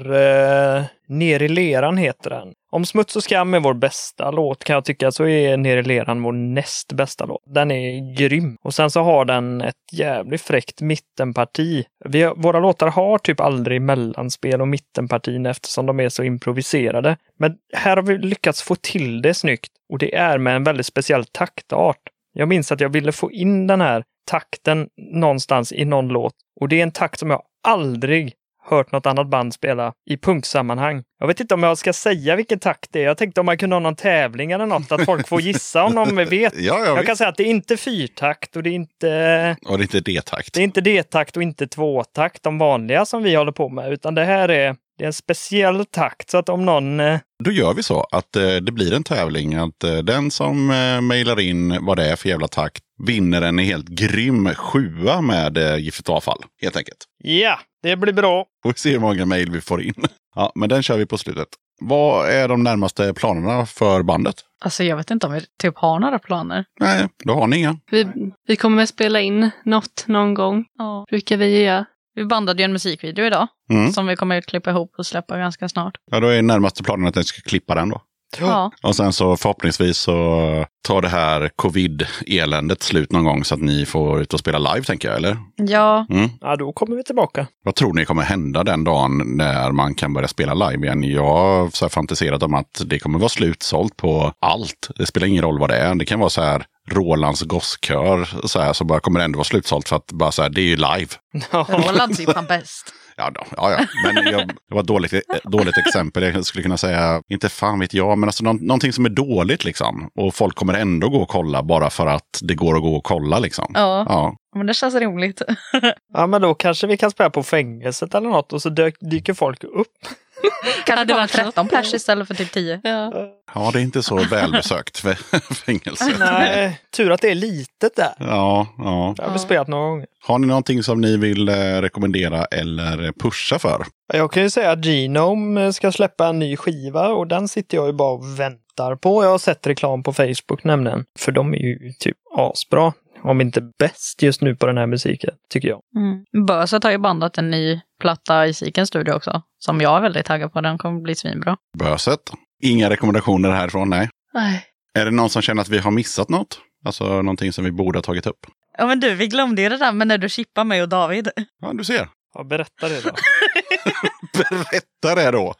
Ner i leran heter den. Om Smuts och skam är vår bästa låt kan jag tycka så är Ner i leran vår näst bästa låt. Den är grym. Och sen så har den ett jävligt fräckt mittenparti. Vi, våra låtar har typ aldrig mellanspel och mittenpartin eftersom de är så improviserade. Men här har vi lyckats få till det snyggt och det är med en väldigt speciell taktart. Jag minns att jag ville få in den här takten någonstans i någon låt. Och det är en takt som jag aldrig hört något annat band spela i punksammanhang. Jag vet inte om jag ska säga vilken takt det är. Jag tänkte om man kunde ha någon tävling eller något, att folk får gissa om de vet. Ja, jag Jag vet. kan säga att det är inte fyrtakt och det är inte Och det är inte D-takt. det är inte D-takt och inte tvåtakt, de vanliga som vi håller på med, utan det här är, det är en speciell takt. Så att om någon... eh, Då gör vi så att eh, det blir en tävling. Att eh, den som eh, mejlar in vad det är för jävla takt vinner en helt grym sjua med eh, giftigt avfall. Helt enkelt. Ja, det blir bra. Och vi ser hur många mejl vi får in. Ja, men den kör vi på slutet. Vad är de närmaste planerna för bandet? Alltså jag vet inte om vi typ har några planer. Nej, då har ni inga. Vi, vi kommer att spela in något någon gång. Ja. Brukar vi göra. Vi bandade ju en musikvideo idag Mm. som vi kommer att klippa ihop och släppa ganska snart. Ja, då är närmaste planen att ni ska klippa den då. Ja, Och sen så förhoppningsvis så tar det här covid-eländet slut någon gång så att ni får ut och spela live tänker jag, eller? ja Mm. Ja, då kommer vi tillbaka. Vad tror ni kommer hända den dagen när man kan börja spela live igen? Jag har så fantiserat om att det kommer vara slutsålt på allt. Det spelar ingen roll vad det är. Det kan vara så här Rolands gosskör så här, som bara kommer ändå vara slutsålt för att bara så här, det är ju live. Roland är fan bäst. Ja, då, ja, ja. men jag, det var ett dåligt, dåligt exempel. Jag skulle kunna säga, inte fan vet jag, men alltså någon, någonting som är dåligt liksom. Och folk kommer ändå gå och kolla bara för att det går att gå och kolla liksom. Ja, Ja, men det känns roligt. Ja, men då kanske vi kan spela på fängelset eller något och så dyker folk upp. Kan det det vara varit 13 pers istället för typ 10? Ja. ja det är inte så välbesökt för fängelse. Nej, tur att det är litet där. Ja, ja. Jag har spelat några gånger. Har ni någonting som ni vill eh, rekommendera eller pusha för? Jag kan ju säga att Genome ska släppa en ny skiva och den sitter jag ju bara och väntar på. Jag har sett reklam på Facebook nämligen. För de är ju typ asbra. Om inte bäst just nu på den här musiken, tycker jag. Mm. Böset har ju bandat en ny platta i Sikens studio också. Som jag är väldigt taggad på. Den kommer bli svinbra. Böset? Inga rekommendationer härifrån, nej. Nej. Är det någon som känner att vi har missat något? Alltså någonting som vi borde ha tagit upp? Ja men du, vi glömde ju det där med när du chippade mig och David. Ja, du ser. Ja, berätta det då. Berätta det då.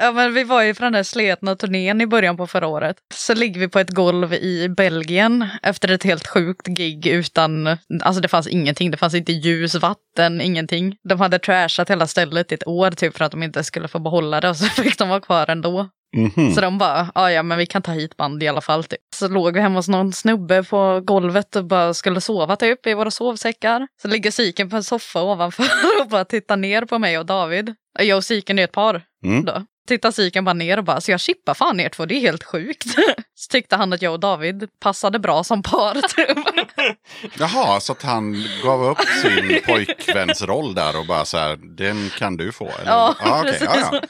Ja men vi var ju på den där sletna turnén i början på förra året. Så ligger vi på ett golv i Belgien efter ett helt sjukt gig utan, alltså det fanns ingenting, det fanns inte ljus, vatten, ingenting. De hade trashat hela stället i ett år typ för att de inte skulle få behålla det och så fick de vara kvar ändå. Mhm. Så de bara, "Ah, ja men vi kan ta hit band i alla fall. Typ. Så låg vi hemma hos någon snubbe på golvet och bara skulle sova typ i våra sovsäckar. Så ligger Siken på en soffa ovanför och bara tittar ner på mig och David. Jag och Siken är ett par Mm. då. Tittar Siken bara ner och bara, så jag chippar fan er två, det är helt sjukt. Så tyckte han att jag och David passade bra som par. Typ. Jaha, så att han gav upp sin pojkväns roll där och bara så här, den kan du få. Eller? Ja, okej, precis. ja, ja.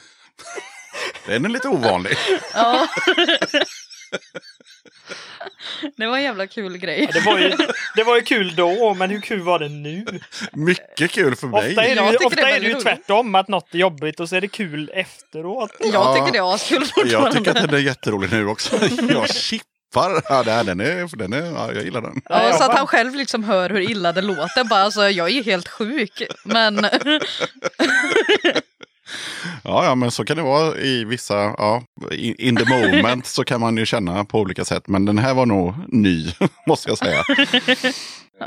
Den är lite ovanlig. Ja. Det var en jävla kul grej. Ja, det, var ju, det var ju kul då, men hur kul var det nu? Mycket kul för mig. Ofta är det Jag ju, ofta det är det ju tvärtom, att något är jobbigt och så är det kul efteråt. Jag tycker det är askul Jag fortfarande. tycker att den är jätterolig nu också. Jag chippar. Ja, den är, den är, ja, jag gillar den. Ja, jag så att han själv liksom hör hur illa det låter. Bara, alltså, jag är helt sjuk. Men Ja, ja, men så kan det vara i vissa, ja, in the moment så kan man ju känna på olika sätt. Men den här var nog ny, måste jag säga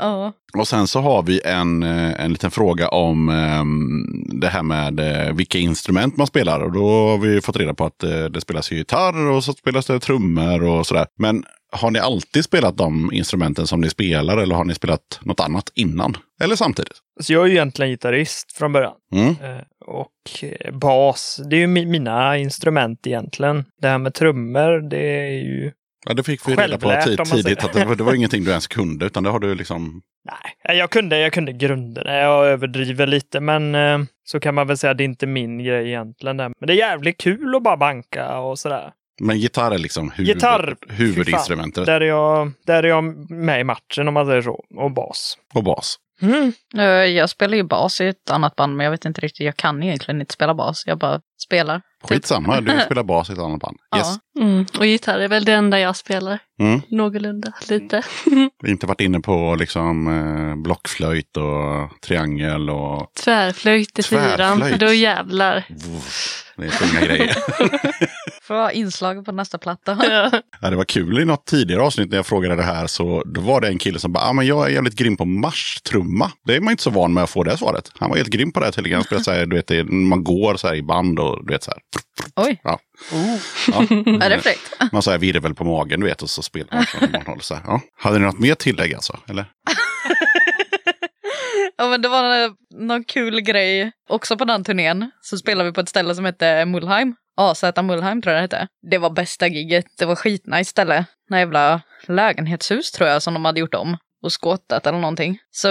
ja. Och sen så har vi en, eh, en liten fråga om ehm, det här med eh, vilka instrument man spelar. Och då har vi fått reda på att eh, det spelas ju gitarr och så spelas det trummor och sådär. Men har ni alltid spelat de instrumenten som ni spelar eller har ni spelat något annat innan? Eller samtidigt? Så jag är ju egentligen gitarrist från början. Mm. Och bas, det är ju mi- mina instrument egentligen. Det här med trummor, det är ju... Ja, det fick vi reda på tid, man tidigt. Att det, var, det var ingenting du ens kunde, utan det har du liksom... Nej, jag kunde, jag kunde grunderna. Jag överdriver lite, men eh, så kan man väl säga att det är inte min grej egentligen. Där. Men det är jävligt kul att bara banka och sådär. Men gitarr är liksom huvud, Gitarr, huvudinstrumentet. Där är, jag, där är jag med i matchen om man säger så. Och bas. Och bas. Mm. Eh, Jag spelar ju bas i ett annat band, men jag vet inte riktigt. Jag kan egentligen inte spela bas. Jag bara spelar. Skitsamma, du spelar bas i ett annat band. Ja. Yes. Mm. Och gitarr är väl det enda jag spelar. Mm. Någorlunda, lite. Inte varit inne på liksom eh, blockflöjt och triangel och Tvärflöjt i fyran, då jävlar. det är tunga grejer. Får vara inslag på nästa platta. Ja. Ja, det var kul i något tidigare avsnitt när jag frågade det här så då var det en kille som bara, ah, men jag är jävligt grym på marschtrumma. Det är man inte så van med att få det svaret. Han var helt grym på det tydligen. Han spelade så här, du vet, det- man går så här i band och du vet så här. Oj, Ja. Oh. Ja. är det fräckt? Man så här virvel på magen, du vet, och så spelar man från. Så här. Ja. Hade ni något mer tillägg alltså? Eller? Ja men det var någon kul grej också på den turnén. Så spelade vi på ett ställe som hette Mullheim. AZ Mullheim tror jag det hette. Det var bästa gigget. Det var skitnice ställe. Några jävla lägenhetshus tror jag som de hade gjort om. Och skottat eller någonting. Så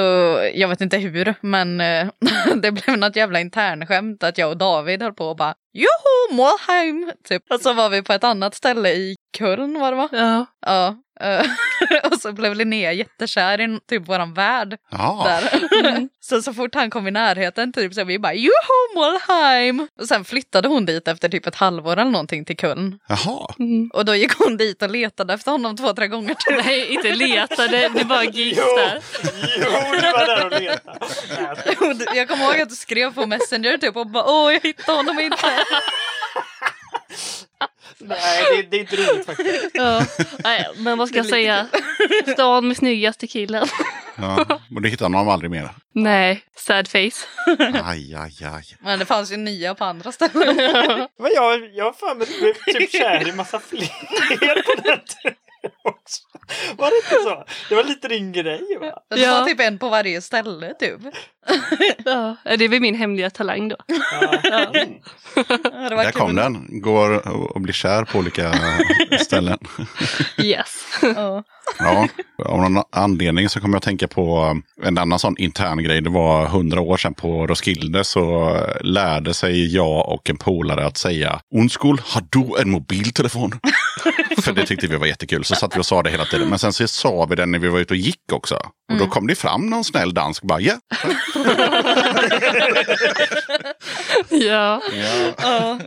jag vet inte hur, men eh, det blev något jävla internskämt att jag och David höll på och bara Joho, Mullheim! Typ. Och så var vi på ett annat ställe i Köln var det va? Ja. Ja. Eh, och så blev Linnea jättekär i typ våran värd Ja, där. så så fort han kom i närheten typ så vi bara Joho Molheim! Och sen flyttade hon dit efter typ ett halvår eller någonting till Köln. jaha. Mm. Och då gick hon dit och letade efter honom två, tre gånger typ. Nej, inte letade, det bara gick där. Jo, du var där och letade. Jag kommer ihåg att du skrev på Messenger typ och bara åh jag hittade honom inte. Nej, det, det är inte roligt faktiskt. Ja. Nej, men vad ska jag säga? Stan med snyggaste killen. Ja. Och du hittade honom aldrig mer? Nej, sad face. Aj, aj, aj. Men det fanns ju nya på andra ställen. Men jag, jag har för mig att du blev typ kär i massa fler på den tiden också. Var det inte så? Det var lite din grej va? Det Ja. var typ en på varje ställe typ. Ja, det är väl min hemliga talang då. Ja. Ja. Ja, det var Där kul. kom den. Går och- blir kär på olika ställen. Yes. Ja. Ja, av någon anledning så kommer jag att tänka på en annan sån intern grej. Det var hundra år sedan på Roskilde så lärde sig jag och en polare att säga Unskul, har du en mobiltelefon? För det tyckte vi var jättekul. Så satt vi och sa det hela tiden. Men sen så sa vi det när vi var ute och gick också. Och då kom det fram någon snäll dansk och bara ja. Ja. Ja.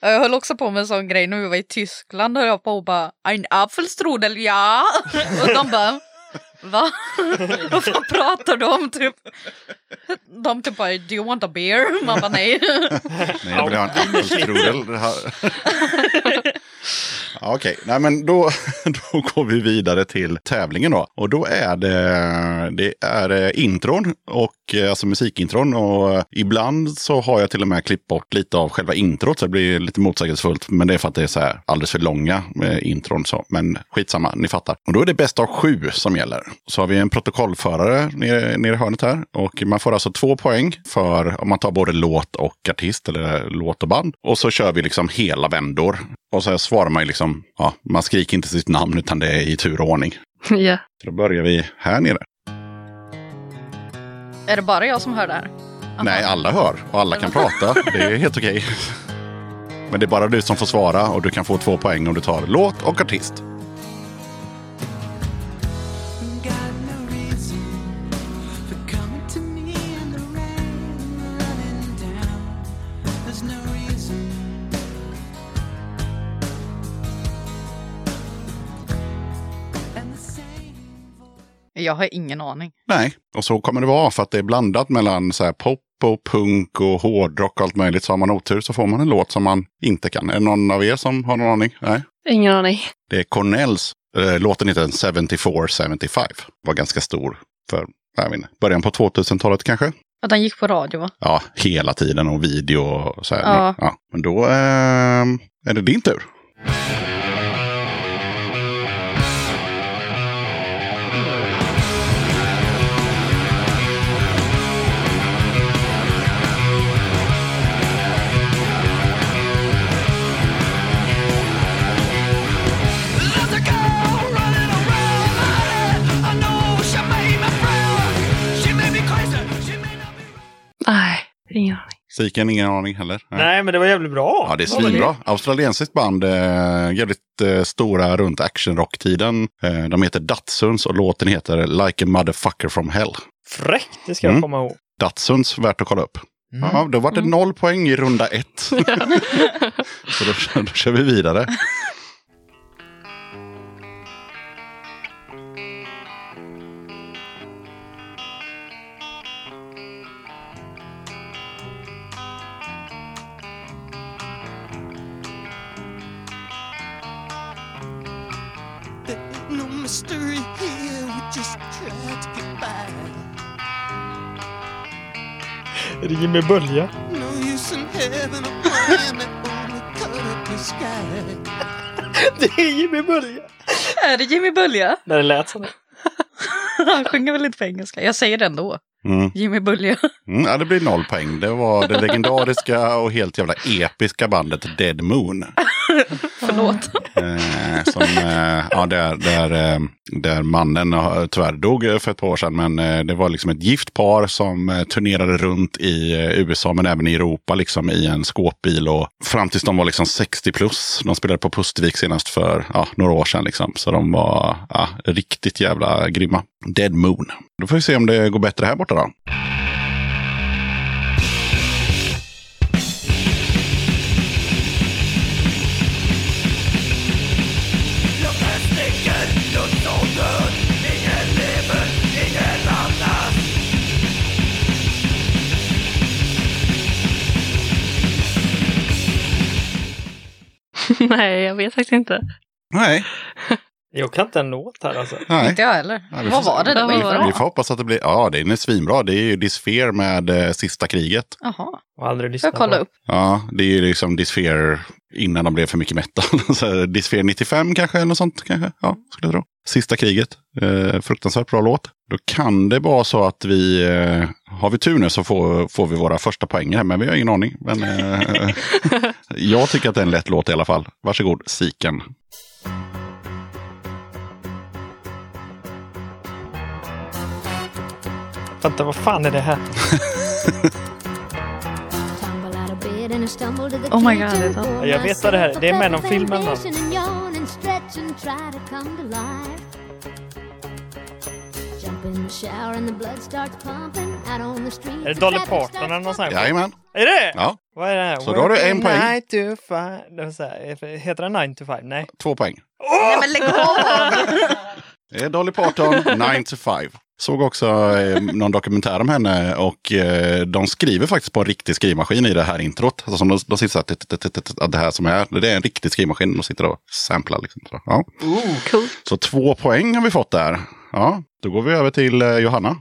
Ja, Jag höll också på med en sån grej när vi var i Tyskland. Höll jag på och bara Ein Apfelstrudel, ja. Och de bara Va? Vad fan pratar du om? Typ? De typ bara, do you want a beer? Man bara nej. Nej, jag vill ha en äppelstrudel. Okej, nej men då, då går vi vidare till tävlingen då. Och då är det, det är eh, intron, och, eh, alltså musikintron. Och eh, ibland så har jag till och med klippt bort lite av själva introt så det blir lite motsägelsefullt. Men det är för att det är så här alldeles för långa intron. Så. Men skitsamma, ni fattar. Och då är det bäst av sju som gäller. Så har vi en protokollförare nere, nere i hörnet här. Och man får alltså två poäng för om man tar både låt och artist eller låt och band. Och så kör vi liksom hela vändor. Och så svarar man ju liksom, ja, man skriker inte sitt namn utan det är i tur och ordning. Ja. Så då börjar vi här nere. Är det bara jag som hör det här? Nej, alla hör och alla kan prata. Det är helt okej. Men det är bara du som får svara och du kan få två poäng om du tar låt och artist. Jag har ingen aning. Nej, och så kommer det vara för att det är blandat mellan så här pop och punk och hårdrock och allt möjligt. Så har man otur så får man en låt som man inte kan. Är det någon av er som har någon aning? Nej. Ingen aning. Det är Cornells. Eh, låten heter 74-75. Var ganska stor för jag vet inte, början på 2000-talet kanske. Att den gick på radio va? Ja, hela tiden och video och så här. Ja. Ja, men då eh, är det din tur. Ingen aning. Siken, ingen aning heller. Nej, men det var jävligt bra. Ja, det är svinbra. Australiensiskt band, eh, jävligt eh, stora runt actionrock-tiden. Eh, de heter Datsuns och låten heter Like a motherfucker from hell. Fräckt, det ska jag Mm. komma ihåg. Datsuns, värt att kolla upp. Ja, då var det noll poäng i runda ett. Så då, då kör vi vidare. Mystery here. We just try to get by. Är det Jimmy Bölja? No use in having a plan that only up the sky. Det är Jimmy Bölja! Är det Jimmy Bölja? Nej, det lät som det. Han sjunger väl inte på engelska? Jag säger det ändå. Mm. Jimmy Bölja. Mm, ja, det blir noll poäng. Det var det legendariska och helt jävla episka bandet Dead Moon. Förlåt. Eh, som, eh, ja, där, där, eh, där mannen eh, tyvärr dog eh, för ett par år sedan. Men eh, det var liksom ett gift par som eh, turnerade runt i eh, USA men även i Europa liksom i en skåpbil. Och fram tills de var liksom 60 plus. De spelade på Pustervik senast för ja, några år sedan. Liksom. Så de var ja, riktigt jävla grymma. Dead Moon. Då får vi se om det går bättre här borta då. Nej, jag vet faktiskt inte. Nej, Jag kan inte en låt här alltså. nej. Inte jag heller. Ja, vi Vad var det? Ju Vad var det? Vi får hoppas att det blir, ja den är svinbra. Det är ju Disfear med eh, Sista kriget. Jaha, aldrig jag kolla på. upp. Ja, det är ju liksom Disfear innan de blev för mycket metal. Disfear 95 kanske, eller något sånt kanske. Ja, skulle jag tro. Sista kriget. Eh, fruktansvärt bra låt. Då kan det vara så att vi, eh, har vi tur nu så får, får vi våra första poäng här, men vi har ingen aning. Men eh, jag tycker att det är en lätt låt i alla fall. Varsågod, Siken. Vänta, vad fan är det här? Oh my God, det är sant. Jag vet vad det här är. Det är med någon film eller något. Är det Dolly Parton eller någon sån här? Jajamän. Är det? Ja, Vad är det här? Så då har du en poäng. Nine to five. Det heter den 9 to 5? Nej. två poäng. Nej men lägg av! Det är Dolly Parton, 9 to 5. Såg också eh, någon dokumentär om henne och eh, de skriver faktiskt på en riktig skrivmaskin i det här introt. Alltså som de, de sitter så här, t- t- t- t- t- det här som är, det är en riktig skrivmaskin. De sitter och samplar liksom. Så, ja. Cool. så två poäng har vi fått där. Ja, då går vi över till eh, Johanna.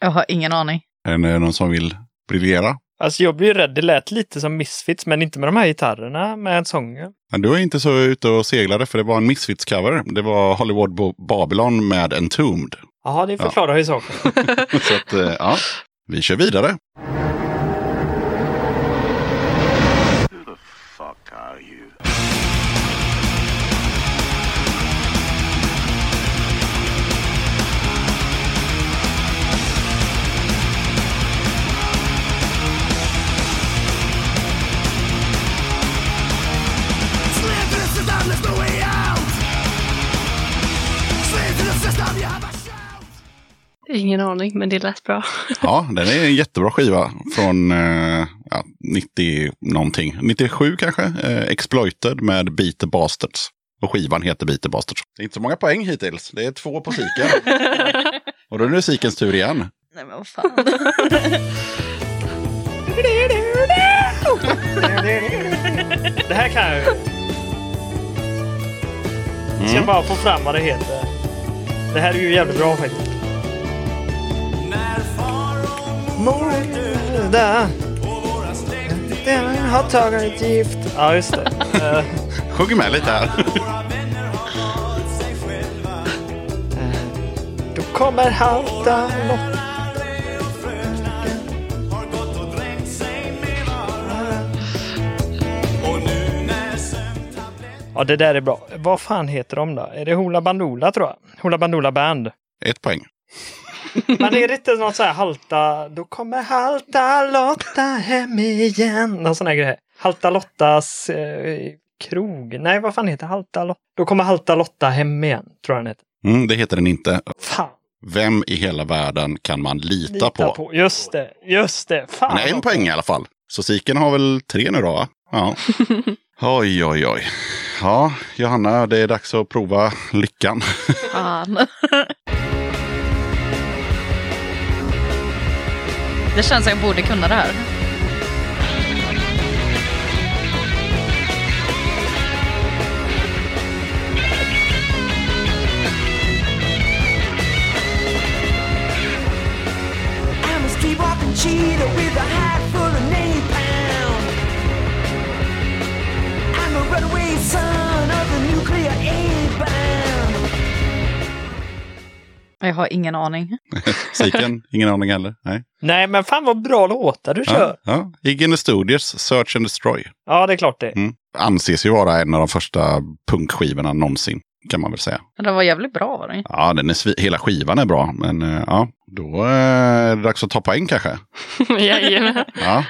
Jag har ingen aning. Är det någon som vill briljera? Alltså jag blir rädd, det lät lite som Misfits, men inte med de här gitarrerna, med sången. Men du är inte så ute och seglade för det var en Misfits-cover. Det var Hollywood Bo- Babylon med Entombed. Jaha, det förklarar ju saken. så att, eh, ja, vi kör vidare. Ingen aning, men det lät bra. Ja, den är en jättebra skiva från eh, ja, 90 någonting. 97 kanske. Eh, Exploited med Beat the Bastards. Och skivan heter Beat the Bastards. Det är inte så många poäng hittills. Det är två på Siken. och då är det Sikens tur igen. Nej men vad fan. Det här kan jag ju. Ska jag bara få fram vad det heter. Det här är ju jävligt bra faktiskt. Morda. Den har tagit gift. Ja, just det. Sjunger Sjung med lite här. Då kommer halta lopp. Ja, det där är bra. Vad fan heter de då? Är det Hoola Bandoola tror jag? Hoola Bandoola Band. Ett poäng. Men är det inte något så här halta, då kommer halta Lotta hem igen. Någon sån här grej. Halta Lottas eh, krog. Nej, vad fan heter halta Lotta? Då kommer halta Lotta hem igen, tror jag den heter. Mm, det heter den inte. Fan. Vem i hela världen kan man lita, Lita på? på. Just det, just det. Fan. Men en poäng i alla fall. Så Siken har väl tre nu då? va? Ja. Oj, oj, oj. Ja, Johanna, det är dags att prova lyckan. Fan. Det känns som jag borde kunna det här. Cheetah with a hat full of napalm. I'm a runaway son of the nuclear A-bomb. Jag har ingen aning. Siken, ingen aning heller? Nej. Nej, men fan vad bra låtar du kör. Ja, ja. Iggy and the Studios, Search and Destroy. Ja, det är klart det. Mm. Anses ju vara en av de första punkskivorna någonsin, kan man väl säga. Men Den var jävligt bra var den. Ja, den är hela skivan är bra, men eh, ja, då eh, är det dags att ta poäng kanske. Jajamän. Ja.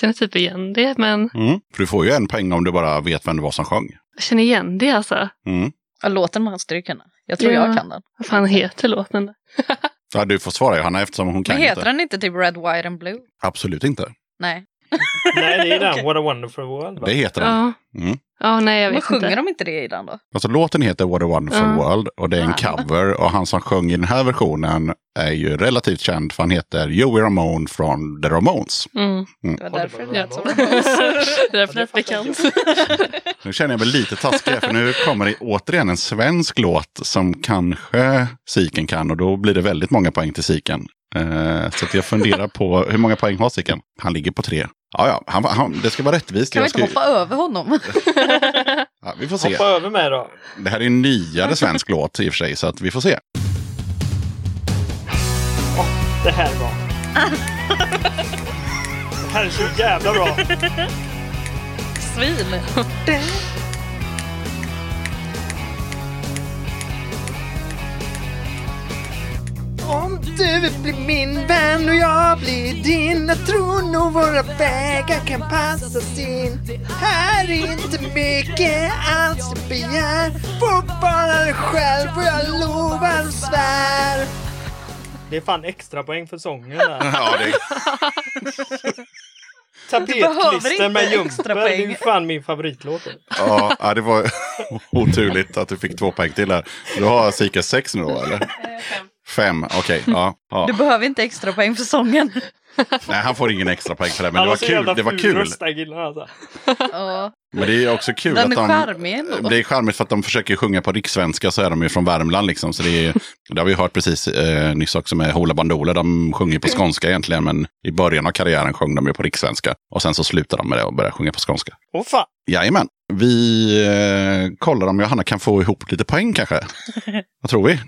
Känner typ igen det, men Mm. För du får ju en poäng om du bara vet vem det var som sjöng. jag känner igen det alltså. Mm. Ja, låten måste du kunna. Jag tror Ja. jag kan den. Vad fan heter låten? Ja, du får svara Johanna eftersom hon kan Men heter inte. den inte typ Red, White and Blue? Absolut inte. Nej. Nej, det är den. What a wonderful world. Va? Det heter den. Ja. Mm. Ja, nej jag vet sjunger inte. de inte det i den då? Alltså låten heter What a wonderful Ja. world och det är en Ja. cover. Och han som sjöng i den här versionen är ju relativt känd för han heter Joey Ramone från The Ramones. Mm. Det var därför det lät så. Det är därför det är bekant. Nu känner jag mig lite taskig för nu kommer det återigen en svensk låt som kanske Siken kan och då blir det väldigt många poäng till Siken. Eh, så att jag funderar på hur många poäng har Siken? Han ligger på tre. Ja, ja, han, han, det ska vara rättvist. Kan vi inte ska, hoppa över honom? ja, vi får se. Hoppa över mig då. Det här är en nyare svensk låt i och för sig, så att vi får se. Det här är bra. Det här är så jävla bra. Svin. du vill bli min vän och jag blir din Jag tror nog våra vägar kan passas in Här är inte mycket alls jag begär Får bara dig själv och jag lovar och svär Det är fan extra poäng för sången där. Ja, det, Tapetklister med jumper, det är ju fan min favoritlåt. ja, det var oturligt att du fick två poäng till här. Du har Sika sex nu då, eller? Fem, okej. ja, ja. Du behöver inte extra poäng för sången. Nej, han får ingen extra poäng för det, men det var kul. Det var kul. killen, alltså. Ja. Men det är också kul Den att är de... charmig ändå. Det är charmigt för att de försöker sjunga på rikssvenska så är de ju från Värmland liksom. Så det, är, det har vi hört precis eh, nyss också med Hoola Bandoola. De sjunger på skånska egentligen men i början av karriären sjöng de ju på rikssvenska. Och sen så slutar de med det och börjar sjunga på skånska. Åh fan. Jajamän. Vi eh, kollar om Johanna kan få ihop lite poäng kanske. Vad tror vi?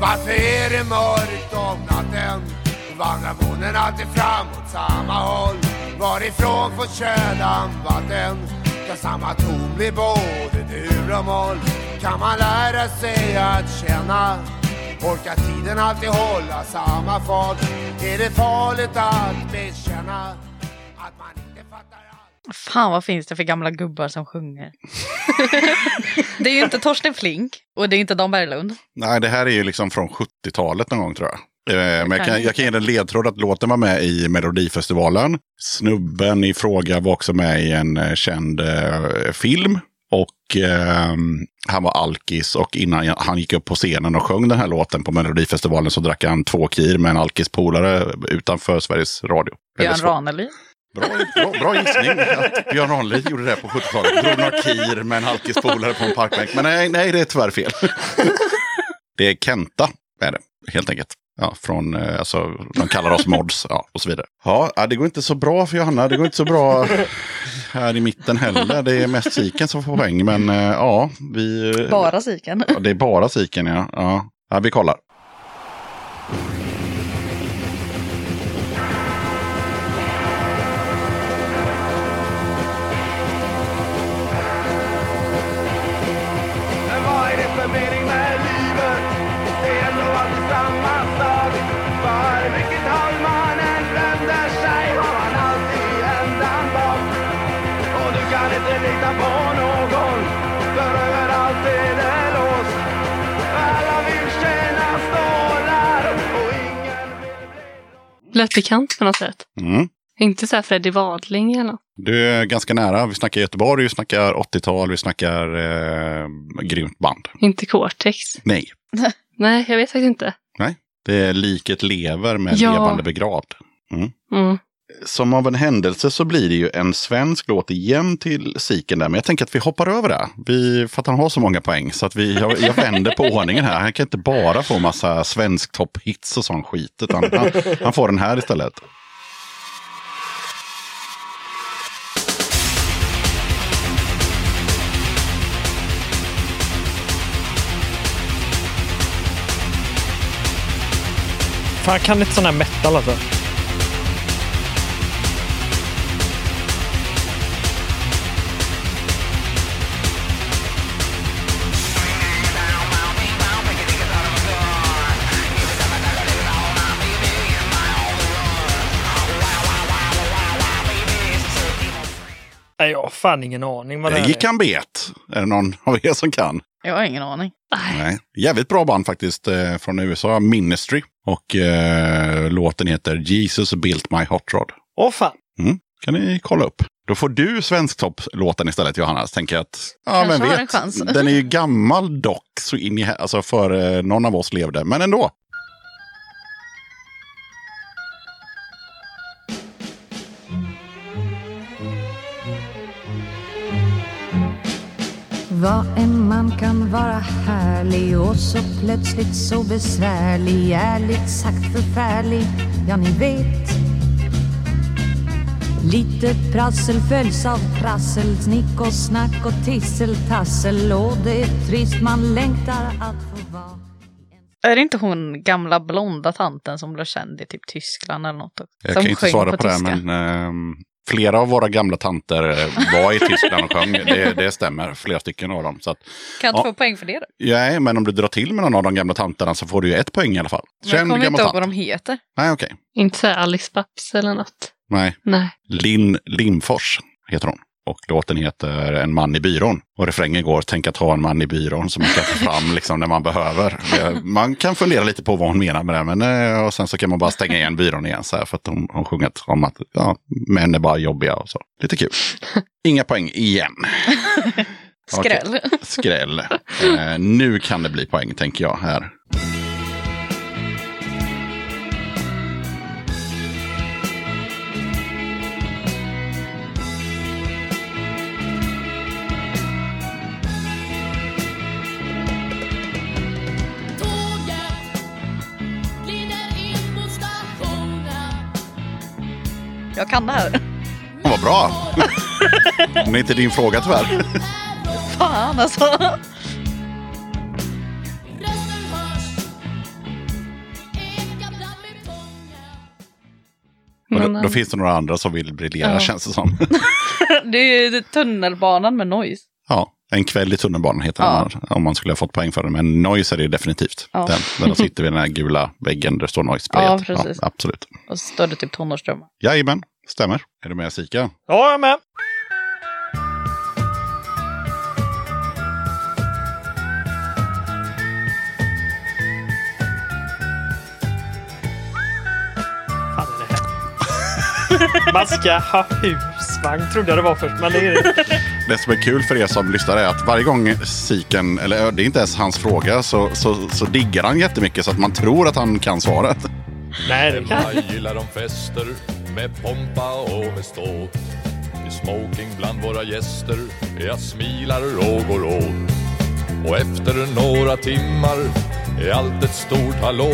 Varför är det mörkt om natten? Vandrar månen alltid fram åt samma håll? Varifrån får kölan vatten? Kan samma ton bli både dur och moll? Kan man lära sig att känna? Orkar tiden alltid hålla samma fart? Är det farligt att bekänna Fan vad finns det för gamla gubbar som sjunger? det är ju inte Torsten Flink och det är inte Dan Berglund. Nej, det här är ju liksom från 70-talet någon gång tror jag. Eh, Men jag kan, jag kan ge en ledtråd att låten var med i Melodifestivalen. Snubben i fråga var också med i en eh, känd eh, film. Och eh, han var alkis och innan han gick upp på scenen och sjöng den här låten på Melodifestivalen så drack han två kir med en alkispolare utanför Sveriges Radio. Björn Ranelid. Bra, bra, bra gissning att Björn Ranelid gjorde det på 70-talet. Drog några kir med en alkispolare på en parkbänk. Men nej, nej, det är tyvärr fel. Det är Kenta, är det, helt enkelt. Ja, från, eh, alltså, de kallar oss mods ja, och så vidare. Ja, det går inte så bra för Johanna. Det går inte så bra här i mitten heller. Det är mest Siken som får poäng. Men eh, ja, vi... Bara Siken. Ja, det är bara Siken, ja. ja. Ja, vi kollar. Lät bekant på något sätt. Mm. Inte så här Freddie Wadling eller något. Du är ganska nära. Vi snackar Göteborg, vi snackar 80-tal, vi snackar eh, grymt band. Inte Cortex. Nej, Nej, jag vet faktiskt inte. det är Liket lever med Ja. levande begravd. Mm. Som av en händelse så blir det ju en svensk låt igen till Siken där. Men jag tänker att vi hoppar över det. Vi, för att han har så många poäng. Så att vi, jag, jag vänder på ordningen här. Han kan inte bara få massa svensk topphits och sån skit. Utan han, han får den här istället. Fan, jag kan inte sån här metal alltså. Nej, jag har fan ingen aning vad det Det här gick är. han bet. Är det någon av er som kan? Jag har ingen aning. Nej. Jävligt bra band faktiskt eh, från USA. Ministry. Och eh, låten heter Jesus built my hot rod. Åh fan. kan ni kolla upp. Då får du Svensktopp-låten istället Johanna. Så tänker jag att, ja Kanske vem har vet. en chans. Den är ju gammal dock, så in i, alltså före någon av oss levde. Men ändå. Vad en man kan vara härlig och så plötsligt så besvärlig Ärligt sagt förfärlig, ja ni vet Lite prassel följs av prassel Snick och snack och tisseltassel Och det är trist, man längtar att få vara Är det inte hon gamla blonda tanten som blev känd i typ Tyskland eller något? Jag som kan inte svara på, det, tyska? men ehm, flera av våra gamla tanter eh, var i Tyskland och sjöng. Det, det stämmer, flera stycken av dem. Så att, Kan jag inte Ja. få poäng för det då? ja, men om du drar till med någon av de gamla tanterna så får du ju ett poäng i alla fall. Men jag Känd kommer inte ihåg vad de heter. Nej, okej. Inte så här Alice Babs eller något. Nej. Nej. Linn Lindfors heter hon. Och låten heter En man i byrån. Och refrängen går Tänk att ha en man i byrån som man kan få fram liksom när man behöver. Eh, Man kan fundera lite på vad hon menar med det. Men, eh, och sen så kan man bara stänga igen byrån igen. Så här, för att hon har sjungit om att ja, män är bara jobbiga och så. Lite kul. Inga poäng igen. Okej. Skräll. Skräll. Eh, nu kan det bli poäng tänker jag här. Jag kan det här. Vad bra. Men det är inte din fråga tyvärr. Fan alltså. Då, då eh, finns det några andra som vill briljera Ja. känns det som. Det är ju tunnelbanan med noise. Ja, en kväll i tunnelbanan heter Ja. den här, om man skulle ha fått poäng för den. Men Noise är det definitivt. Ja. Den, där de sitter vid den här gula väggen där det står Noise. Ja, precis. absolut. Och så står det typ tonårsdrömmar. Jajamän, stämmer. Är du med Sika? Ja, jag är med. Man ska ha husvagn trodde jag det var först, men det är det. Det som är kul för er som lyssnar är att varje gång Siken, eller det är inte ens hans fråga, så, så, så diggar han jättemycket så att man tror att han kan svaret. Nej, det kan Hemma gillar de fester med pompa och med ståt. I smoking bland våra gäster jag smilar och går åt. Och efter några timmar är allt ett stort hallå.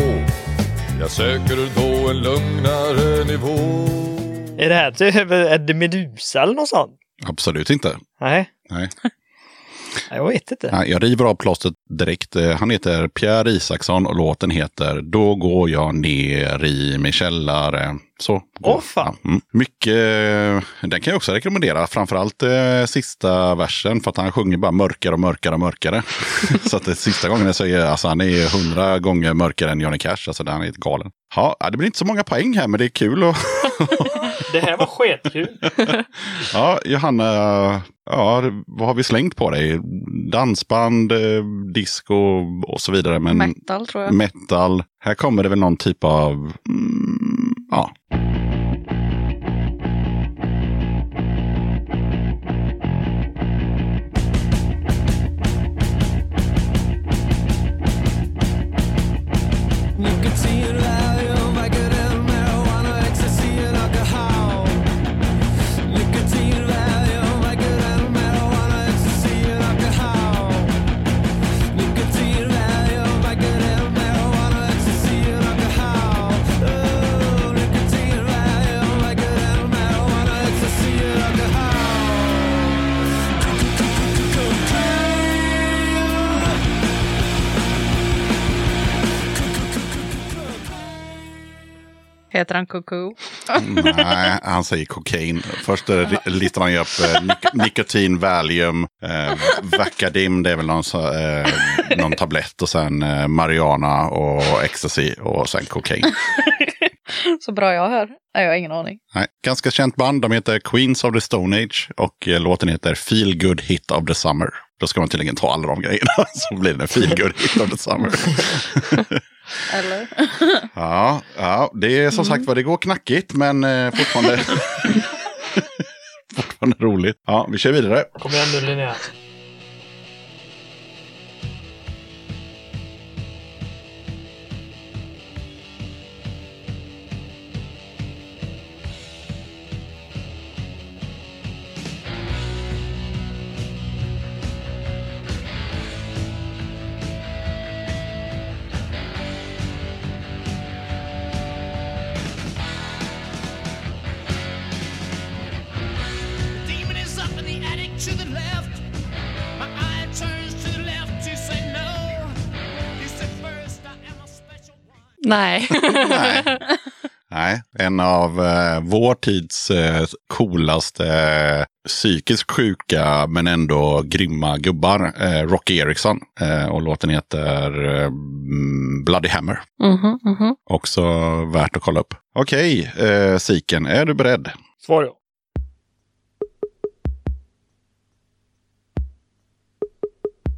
Jag söker då en lugnare nivå. Är det här typ Eddie Meduza eller något sånt? Absolut inte. Nej, Nej. Nej, jag vet inte. Nej, Jag river av plåstret direkt. Eh, Han heter Pierre Isaksson och låten heter Då går jag ner i min källare. Så. Åh, fan. Ja, mm. Mycket, den kan jag också rekommendera. Framförallt eh, sista versen för att han sjunger bara mörkare och mörkare och mörkare. så att det sista gången jag säger, alltså han är hundra gånger mörkare än Johnny Cash. Alltså han är helt galen. Ja, det blir inte så många poäng här men det är kul. Och Det här var skitkul. Ja, Johanna, ja, vad har vi slängt på dig? Dansband, eh, disco och så vidare. Men Metal tror jag. metal. Här kommer det väl någon typ av, mm, ja. Heter han Kuku? Nej, han säger kokain. Först listar han ju upp eh, nik- nikotin, valium, eh, Vacadym, det är väl någon, eh, någon tablett och sen eh, marijuana och ecstasy och sen kokain. Så bra jag hör. Nej, jag har ingen aning. Nej, ganska känt band. De heter Queens of the Stone Age och eh, låten heter Feel Good Hit of the Summer. Då ska man tydligen ta alla de grejerna så blir det en Feel Good Hit of the Summer. Eller? ja, ja, det är som sagt vad det går knackigt men eh, fortfarande, fortfarande roligt. Ja, vi kör vidare. Kom igen nu Linnea. Nej. Nej. Nej, en av eh, vår tids eh, coolaste eh, psykiskt sjuka men ändå grymma gubbar. Eh, Rocky Erickson. Eh, och låten heter eh, mm, Bloody Hammer. Mhm, mhm. Också värt att kolla upp. Okej, eh, Siken, är du beredd? Svar ja.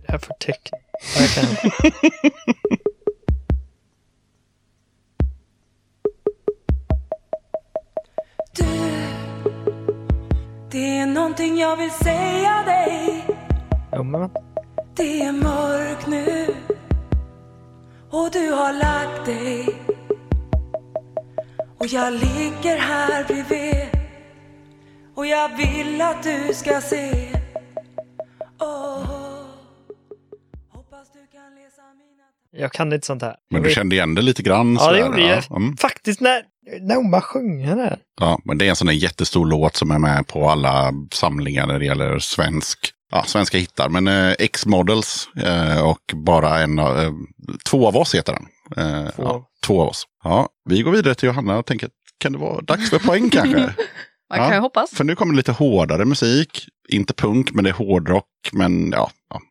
Det här för teckning. Kan. Det är någonting jag vill säga dig men. Det är mörk nu och du har lagt dig och jag ligger här bredvid och jag vill att du ska se Åh, Hoppas du kan läsa mina Jag kan inte sånt här. Men du kände igen det lite grann? Ja, det gjorde jag. ja. Mm. Faktiskt när, när hon bara sjunger där. Ja, men det är en sån där jättestor låt som är med på alla samlingar när det gäller svensk, ja, svenska hittar. Men eh, X-Models eh, och bara en av, eh, två av oss heter den. Eh, Två. Ja, två av oss. Ja, vi går vidare till Johanna och tänker, kan det vara dags för poäng kanske? Man Ja. kan ju hoppas. För nu kommer lite hårdare musik. Inte punk, men det är hårdrock. Men ja, ja.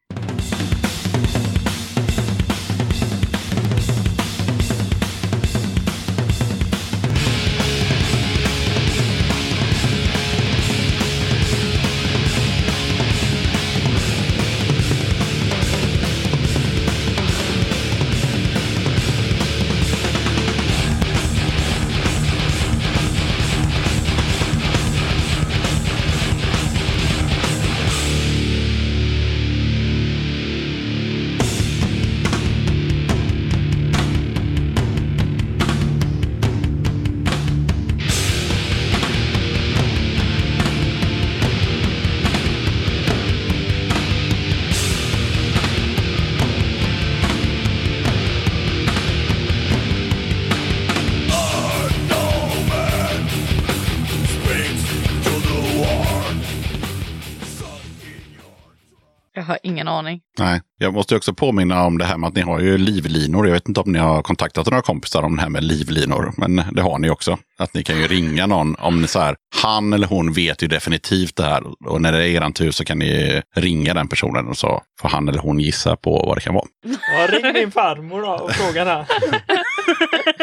Ingen aning. Nej, jag måste ju också påminna om det här med att ni har ju livlinor. Jag vet inte om ni har kontaktat några kompisar om det här med livlinor, men det har ni också. Att ni kan ju ringa någon om ni så här, han eller hon vet ju definitivt det här. Och när det är eran tur så kan ni ringa den personen och så får han eller hon gissa på vad det kan vara. Ja, ring min farmor då och fråga henne.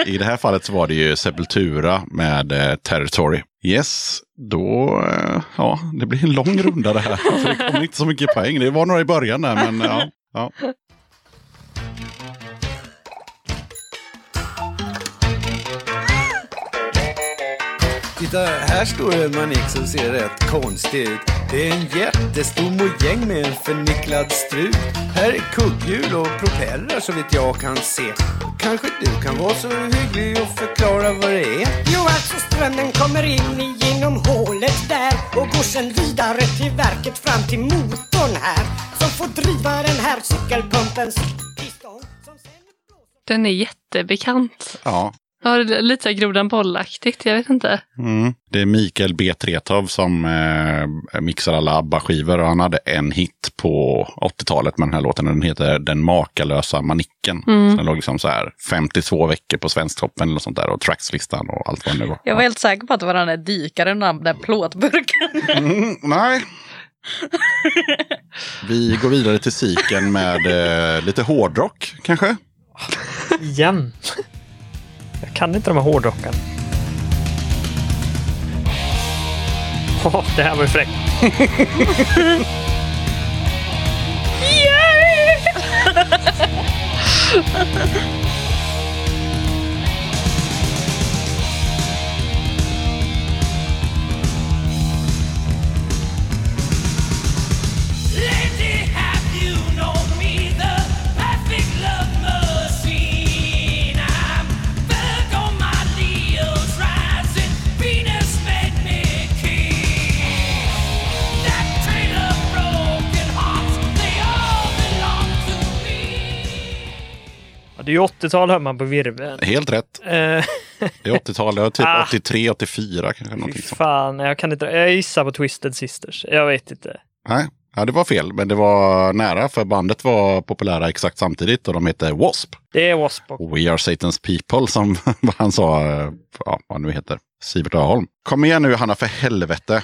I det här fallet så var det ju Sepultura med eh, Territory. Yes, då, eh, ja, det blir en lång runda det här. För det kommer inte så mycket poäng. Det var några i början där, men ja. ja. Titta, här står en manik som ser rätt konstig ut. Det är en jättestor mojäng med en förnicklad strut. Här är kugghjul och propellrar så vitt jag kan se. Kanske du kan vara så hygglig och förklara vad det är? Jo, alltså strömmen kommer in genom hålet där och går sen vidare till verket fram till motorn här som får driva den här cykelpumpens piston. Den är jättebekant. ja. Ja, lite så här grodan bollaktigt, jag vet inte. Mm. Det är Mikael B. Tretow som eh, mixar alla ABBA-skivor och han hade en hit på 80-talet med den här låten. Den heter Den makalösa manicken. Mm. Den låg liksom så här 52 veckor på Svensktoppen eller sånt där och trackslistan och allt vad det nu var. Jag var helt säker på att det var den där dykaren, den där plåtburken. Mm, nej. Vi går vidare till Siken med eh, lite hårdrock kanske. Igen. Jag kan inte de här hårdrockarna. Åh, det här var ju fräckt. Lady, Ja, det är ju 80-tal hör man på virveln. Helt rätt. Eh, Det är 80-tal, det var typ Ah. 83, 84 kanske. fy Någonting fan, jag kan inte. Jag gissar på Twisted Sisters. Jag vet inte. Nej, ja, det var fel. Men det var nära för bandet var populära exakt samtidigt och de hette W.A.S.P. Det är W.A.S.P. och- We are Satan's people som han sa, eh, ja, vad nu heter, Sivert Öholm. Kom igen nu Hanna för helvete.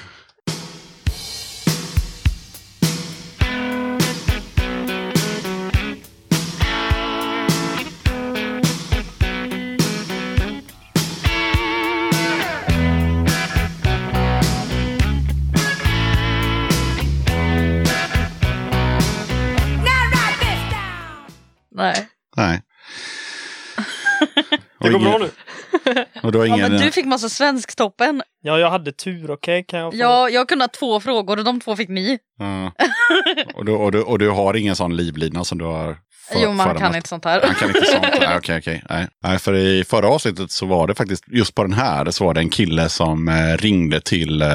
Det går bra nu. Och du har Ja, ingen... men du fick massa Svensktoppen. Ja, jag hade tur. Okej, kan jag få... Ja, jag kunde ha två frågor och de två fick ni. Ja. och, du, och, du, och du har ingen sån livlina som du har för, jo, man kan inte sånt här. Han kan inte sånt. Nej, okej, okej. Nej. Nej, för i förra avsnittet så var det faktiskt, just på den här, så var det en kille som eh, ringde till eh,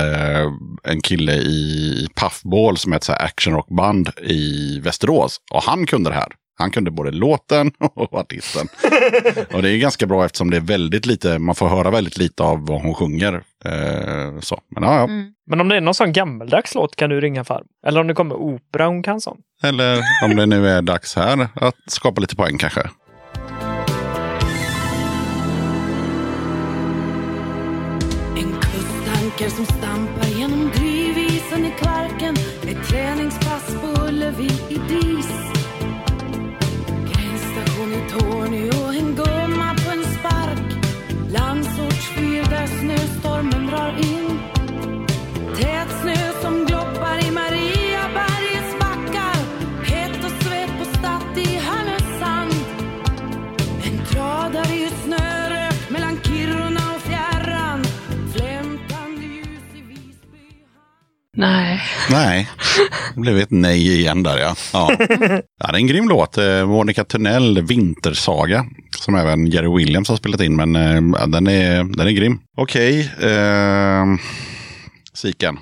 en kille i Puffball som är ett actionrockband i Västerås. Och han kunde det här. Han kunde både låten och artisten. och det är ganska bra eftersom det är väldigt lite, man får höra väldigt lite av vad hon sjunger. Eh, så. Men ja, ja. Mm. Men om det är någon sån gammeldags låt kan du ringa farmor. Eller om det kommer opera hon kan sånt. Eller om det nu är dags här att skapa lite poäng kanske. En kusttanker som stampar snöstormen drar in. Tät Nej. Nej, det blev ett nej igen där ja. Ja, ja det är en grym låt. Eh, Monica Tunnell, Vintersaga. Som även Jerry Williams har spelat in, men eh, ja, den, är, den är grym. Okej, eh, Siken.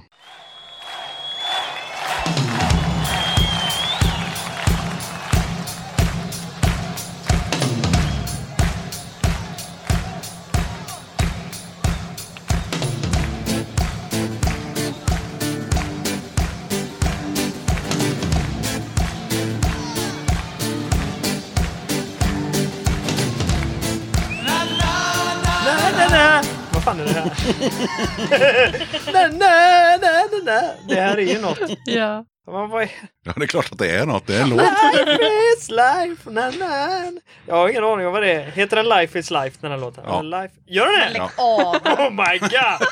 Det är ju något. Ja. Vad är... Ja, det är klart att det är något. Det är en låt. Life is life. Na, na. Jag har ingen aning om vad det är. Heter den Life is life den här låten? Ja. Life... Gör den det? Lägg av! Oh my god!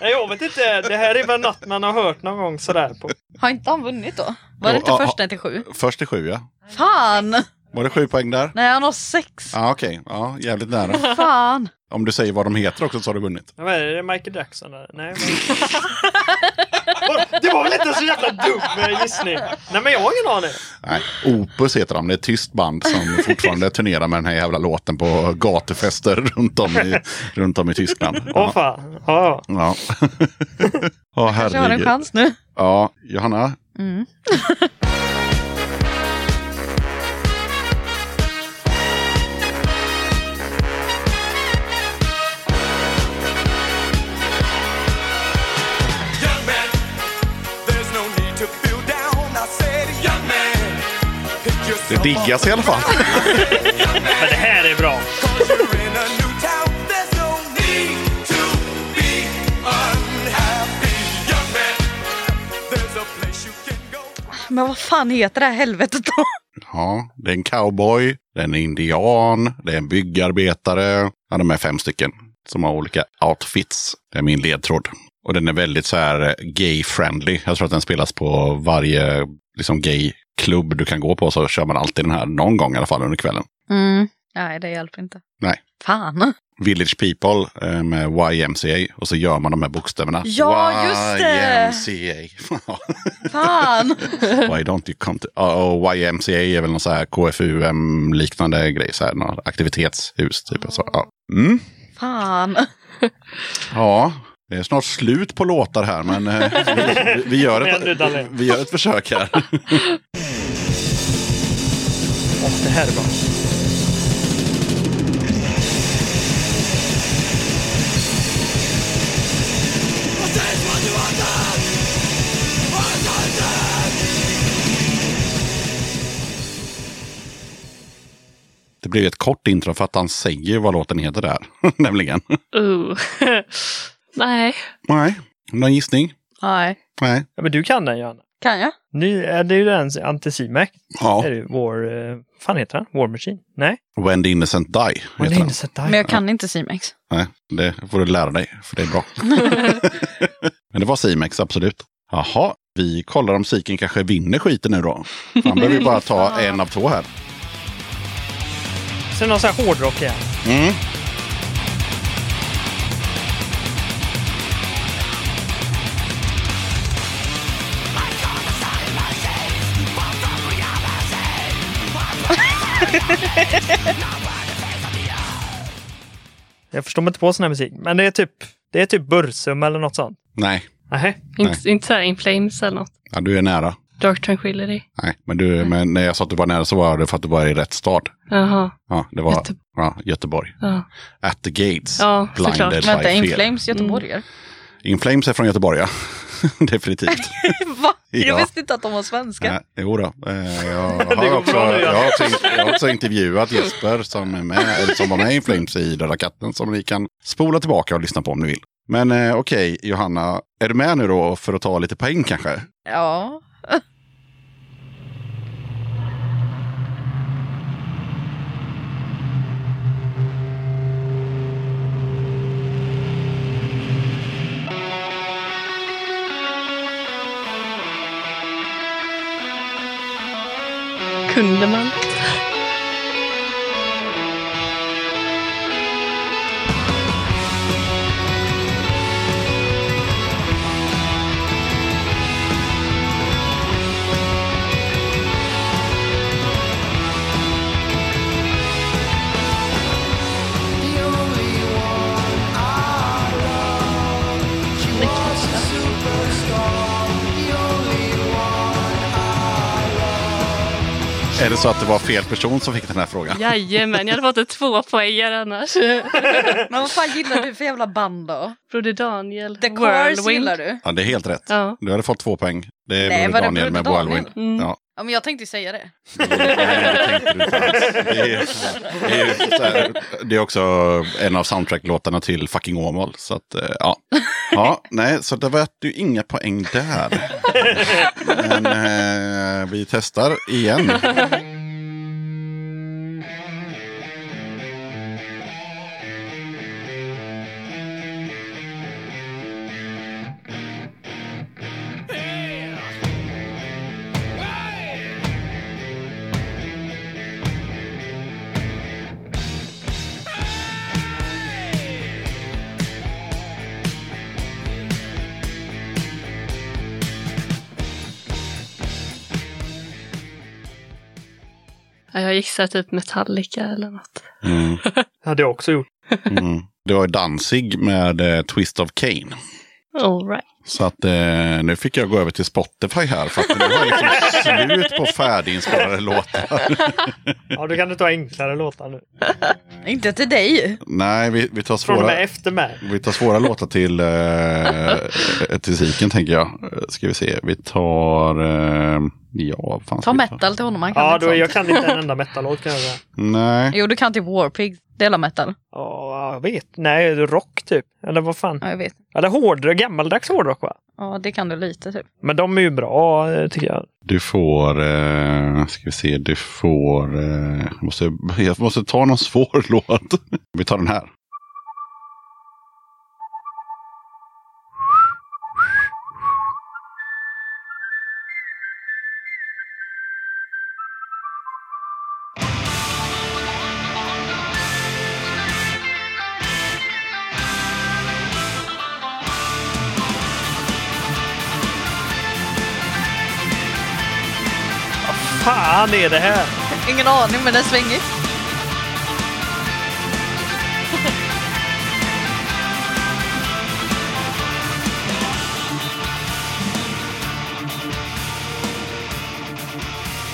Nej, jag vet inte. Det här är väl något man har hört någon gång sådär. På. Har inte han vunnit då? Var det inte ja, första till sju? Först till sju, ja. Fan! Var det sju poäng där? Nej, han har sex. Ja, okej. Ja, jävligt nära. Fan! Om du säger vad de heter också så har du vunnit. Vad är det? Är det Michael Jackson? Eller? Nej, men... Det var väl inte en så jävla dum eh, gissning? Nej, men jag har ingen aning. Nej, Opus heter de. Det är ett tyst band som fortfarande turnerar med den här jävla låten på gatufester runt om i, runt om i Tyskland. Åh fan. Ja. Ja. Ja, Kanske har en herregud. chans nu. Ja, Johanna. Mm. Det diggas i alla fall. Men det här är bra. Men vad fan heter det här helvetet då? Ja, det är en cowboy, det är en indian, det är en byggarbetare. Ja, de är fem stycken som har olika outfits. Det är min ledtråd. Och den är väldigt så här gay-friendly. Jag tror att den spelas på varje liksom, gay-klubb du kan gå på. Så kör man alltid den här någon gång i alla fall under kvällen. Mm. Nej, det hjälper inte. Nej. Fan. Village People eh, med YMCA. Och så gör man de här bokstäverna. Ja, just det! YMCA. Fan. Why don't you come to... Och YMCA är väl någon så här KFUM-liknande grej. Så här, någon aktivitetshus typ. Så, ja. Mm. Fan. ja, det är snart slut på låtar här. Men eh, vi, vi, gör ett, vi gör ett försök här. måste härma. Det blev ett kort intro för att han säger vad låten heter där. Nämligen. Uh. Nej. Nej. Någon gissning? Nej. Nej. Ja, men du kan den Johanna. Kan jag? Ny, är det är ju den Anticimac. Ja. Är det vår, eh, fan heter han? War Machine? Nej? When the Innocent Die. When the den. Innocent Die. Men jag kan inte C-Max. Nej, det får du lära dig, för det är bra. Men det var Simex, absolut. Jaha, vi kollar om Siken kanske vinner skiten nu då. Han behöver ju bara ta en av två här. Sen någon sån här hårdrock igen. Mm. Jag förstår mig inte på sån här musik. Men det är typ, det är typ Bursum eller något sånt. Nej, Nej. Inte, inte så här In Flames eller något. ja, du är nära. Dark Tranquility. Nej, men, du, men när jag sa att du var nära så var det för att du var i rätt stad. Jaha. Ja, det var Göte- ja, Göteborg. Ja. At the Gates. Ja, såklart. Blinded by Vänta, In. Flames göteborgare. In Flames är från Göteborg, ja. Definitivt. Va? Jag Ja. visste inte att de var svenska. Nej, jo då. Eh, Jag Det har, går också, jag, ja. har också, jag har också intervjuat Jesper som, är med, eller som var med i Flames i Döda katten som ni kan spola tillbaka och lyssna på om ni vill. Men eh, okej, Johanna, är du med nu då för att ta lite poäng kanske? Ja. Kunde man? Är det så att det var fel person som fick den här frågan? Jajamän, jag hade fått ett två poängare annars. Men vad fan gillar du för jävla band då? Broder Daniel. The Cars Whirlwind. gillar du? Ja, det är helt rätt. Ja. Du hade fått två poäng. Det är Nej, Broder Daniel med Broder Daniel? Whirlwind. Mm. Ja. Ja, men jag tänkte säga det. Nej, det tänkte du inte alls. Det är, det, är, här, det är också en av soundtrack-låtarna till Fucking Åmål. Så att, eh, ja. ja. Nej, så det var ju inga poäng där. Men eh, vi testar igen. Gissar typ Metallica eller något. Mm. Hade jag också gjort. Mm. Det var Danzig med eh, Twist of Cain. All right. Så att eh, nu fick jag gå över till Spotify här. För att nu har jag liksom slut på färdiginspelade låtar. Ja, då kan du ta enklare låtar nu. Inte till dig. Nej, vi, vi tar svåra... efter med. Vi tar svåra låtar till, eh, till Siken tänker jag. Eh, Ska vi se. Vi tar... Eh, ja, vad fan Ta metal till honom, han kan Ja, då, jag kan inte en enda metal-låt kan jag säga. Nej. Jo, du kan till Warpig. Dela metal. Ja, jag vet. Nej, rock typ. Eller vad fan. Ja, jag vet. Eller hårdrock, gammaldags hårdrock va? Ja, det kan du lite typ. Men de är ju bra eh, tycker jag. Du får... Eh, ska vi se. Du får... Eh, jag, måste, jag måste ta någon svår låt. Vi tar den här. Fan är det här? Ingen aning, men det är svängigt.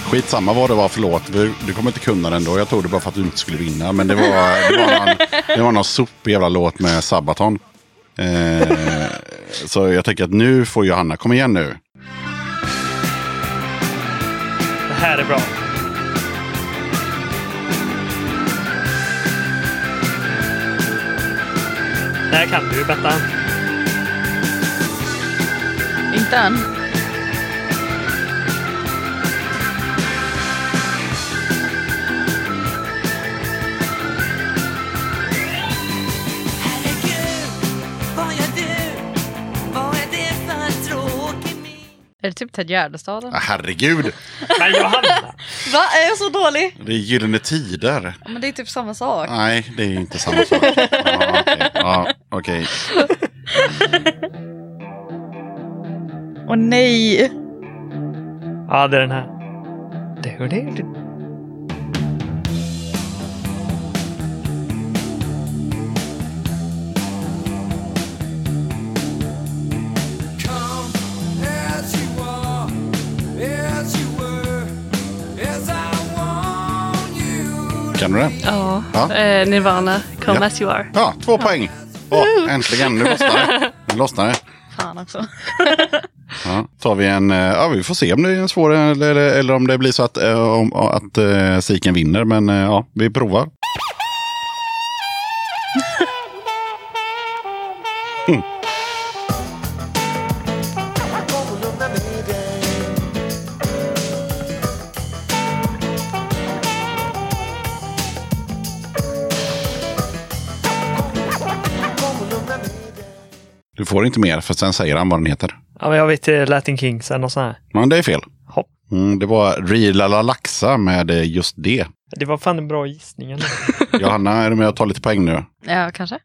Skitsamma vad det var för låt. Du, du kommer inte kunna den då. Jag tog det bara för att du inte skulle vinna. Men det var, det var, någon, det var någon sopig jävla låt med Sabaton. Eh, så jag tänker att nu får Johanna, kom igen nu. här är bra. Det här kan du, ju, Bettan. Inte än. Är det typ Ted Gärdestad? Ah, Herregud, Men Johanna! Va? Är jag så dålig? det är Gyllene Tider. Men det är typ samma sak. Nej, det är inte samma sak. Ja, okej. Ja, okej. Åh nej! Ja, det är den här. Kan du det? Ja, Ja. Eh, Nirvana, Come Ja. As You Are. Ja, två poäng. Åh, äntligen, nu lossnar det. Nu lossnar det. Fan också. Ja, tar vi en, eh, ja, vi får se om det är en svår eller, eller om det blir så att, eh, om, att uh, Siken vinner. Men ja, vi provar. Mm. Du får inte mer för sen säger han vad den heter. Ja, men jag vet Latin Kings eller något sånt här. Men det är fel. Hopp. Mm, det var Rila Laxa med just det. Det var fan en bra gissning. Johanna, är du med och tar lite poäng nu? Ja, kanske.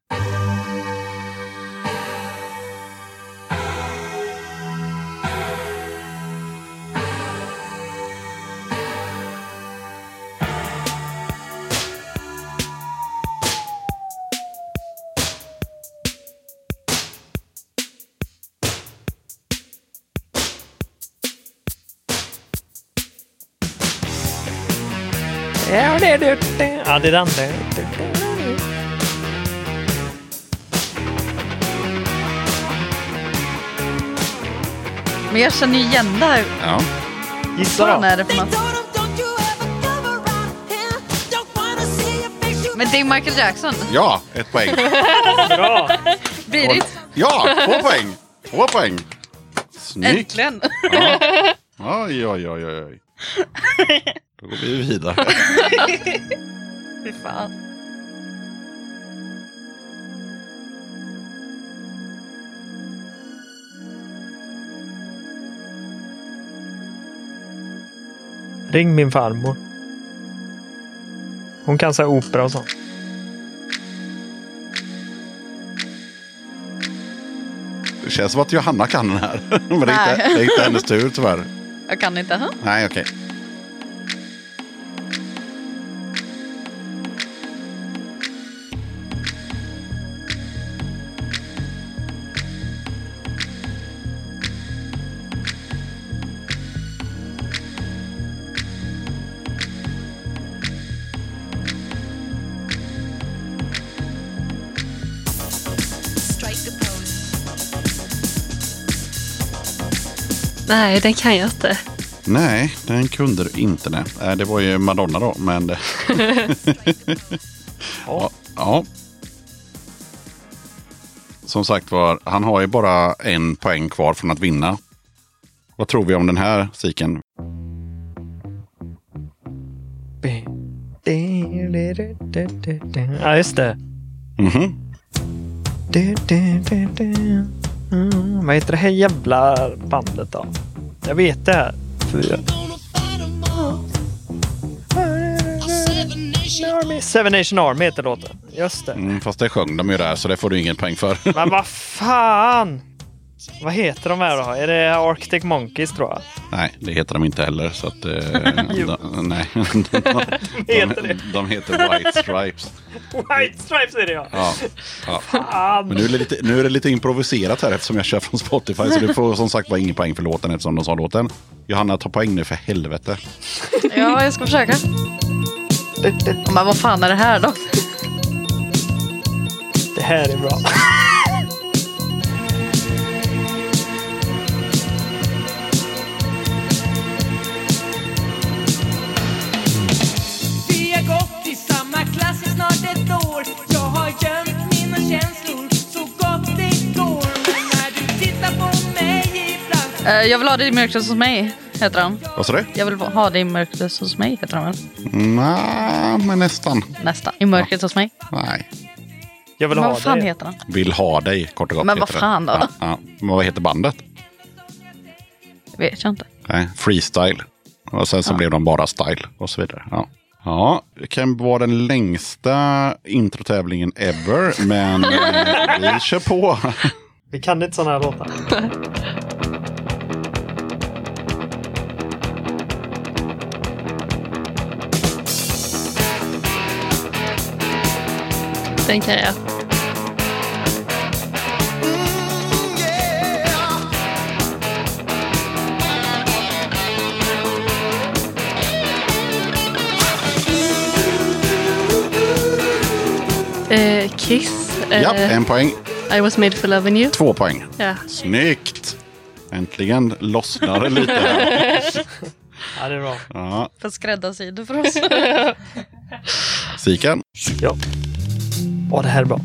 Ja, det är den. Men jag känner ju igen det här. Ja. Gissa Vad fan då. är det för något? Men det är Michael Jackson. Ja, ett poäng. Bra! Ja, två poäng. Två poäng. Snyggt. Äntligen. Ja. Oj, oj, oj, oj. oj. Då går vi vidare. Fy fan. Ring min farmor. Hon kan säga opera och sånt. Det känns som att Johanna kan den här. Men det är inte, det är inte hennes tur tyvärr. Jag kan inte. Huh? Nej, okej. Nej, den kan jag inte. Nej, den kunde du inte. Nej. Det var ju Madonna då, men... ja, ja. Som sagt var, han har ju bara en poäng kvar från att vinna. Vad tror vi om den här siken? Ja, just det. Mhm. Mm, vad heter det här jävla bandet då? Jag vet det här. Fyra. Army. Seven Nation Army heter låten. Just det. Mm, fast det sjöng de ju där, så det får du ingen poäng för. Men vad fan! Vad heter de här då? Är det Arctic Monkeys tror jag? Nej, det heter de inte heller. Så att, eh, de, nej, de, de, heter det. de heter White Stripes. White Stripes är det ja! Ja, ja. Men nu är, det lite, nu är det lite improviserat här eftersom jag kör från Spotify. Så du får som sagt var ingen poäng för låten eftersom de sa låten. Johanna, ta poäng nu för helvete. Ja, jag ska försöka. Men vad fan är det här då? Det här är bra. Eh, jag vill ha dig i mörkret hos mig, heter han. Vad sa du? Jag vill ha dig i mörkret hos mig, heter han väl? Nej, men nästan. Nästa. I mörkret hos mig. Nej. Jag vill Men ha vad fan det. heter han? Vill ha dig, kort och gott. Men vad heter det. fan då? Ja, ja. Men vad heter bandet? Vet jag inte. Nej, freestyle. Och sen så blev de bara style och så vidare. Ja. Ja, det kan vara den längsta introtävlingen ever, men eh, vi kör på. Vi kan inte sådana här låtar. Den kan jag. Eh, Kiss. Eh, Ja, en poäng. I was made for loving you. Två poäng. Ja. Snyggt! Äntligen lossnar det lite. här. Ja, det är bra. Ja, För skräddarsydd för oss. Siken. Ja. Åh, det här är bra.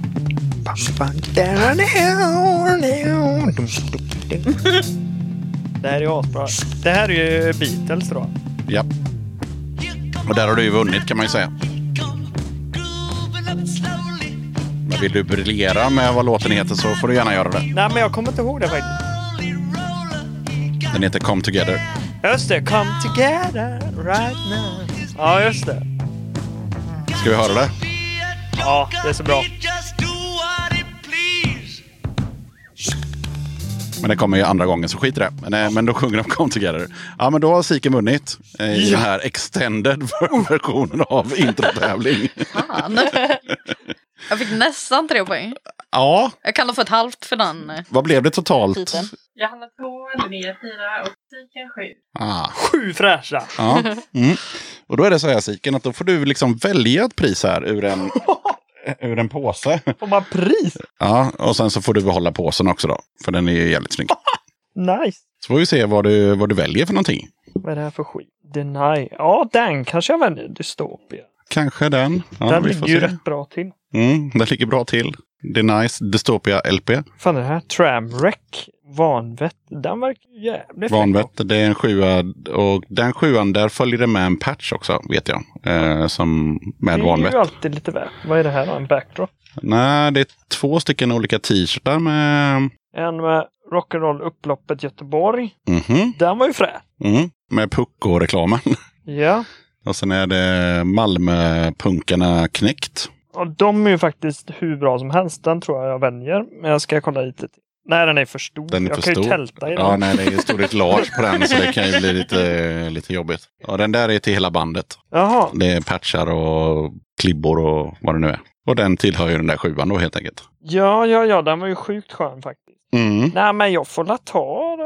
Det här är ju asbra. Det här är ju Beatles då. Ja. Och där har du ju vunnit kan man ju säga. Men vill du briljera med vad låten heter så får du gärna göra det. Nej, men jag kommer inte ihåg det faktiskt. Den heter Come Together. Just det, come together right now. Ja, just det. Ska vi höra det? Ja, det är så bra. Men det kommer ju andra gången så skit i det. Men, eh, men då sjunger de Come Together. Ja men då har Siken vunnit. eh, I Ja. den här extended versionen av introtävling. Fan. Jag fick nästan tre poäng. Ja, Jag kan ha fått halvt för den. vad blev det totalt? Titeln. Johanna 2, Linnea 4 och Siken 7. Ah, Sju fräscha. ja. Mm. Och då är det så här Siken att då får du liksom välja ett pris här ur en, ur en påse. Får man pris? Ja, och sen så får du behålla påsen också då. För den är ju jävligt snygg. Nice. Så får vi se vad du, vad du väljer för någonting. Vad är det här för skit? Deny. Ja, den kanske jag väljer. Dystopia. Kanske den. Ja, den ligger ju rätt bra till. Mm, den ligger bra till. Det är nice. Dystopia LP. Fan är det här? Tramwreck. Vanvett. Den verkar jävligt. Vanvett, det är en sjua. Och den sjuan, där följer det med en patch också, vet jag. Eh, som med Det är ju alltid lite värt. Vad är det här då? En backdrop? Nej, det är två stycken olika t-shirtar med... En med Rock'n'Roll upploppet Göteborg. Mhm, Den var ju frä. mm, med Pucko-reklamen. Ja. och sen är det Malmö-punkarna knäckt. Och de är ju faktiskt hur bra som helst. Den tror jag jag väljer. Men jag ska kolla lite till. Nej, den är för stor. Den är jag för kan stor. ju tälta i den. Ja, nej, det är storlek på den så det kan ju bli lite, lite jobbigt. Ja, den där är till hela bandet. Jaha. Det är patchar och klibbor och vad det nu är. Och den tillhör ju den där sjuan då helt enkelt. Ja, ja, ja. Den var ju sjukt skön faktiskt. Mm. Nej, men jag får la ta.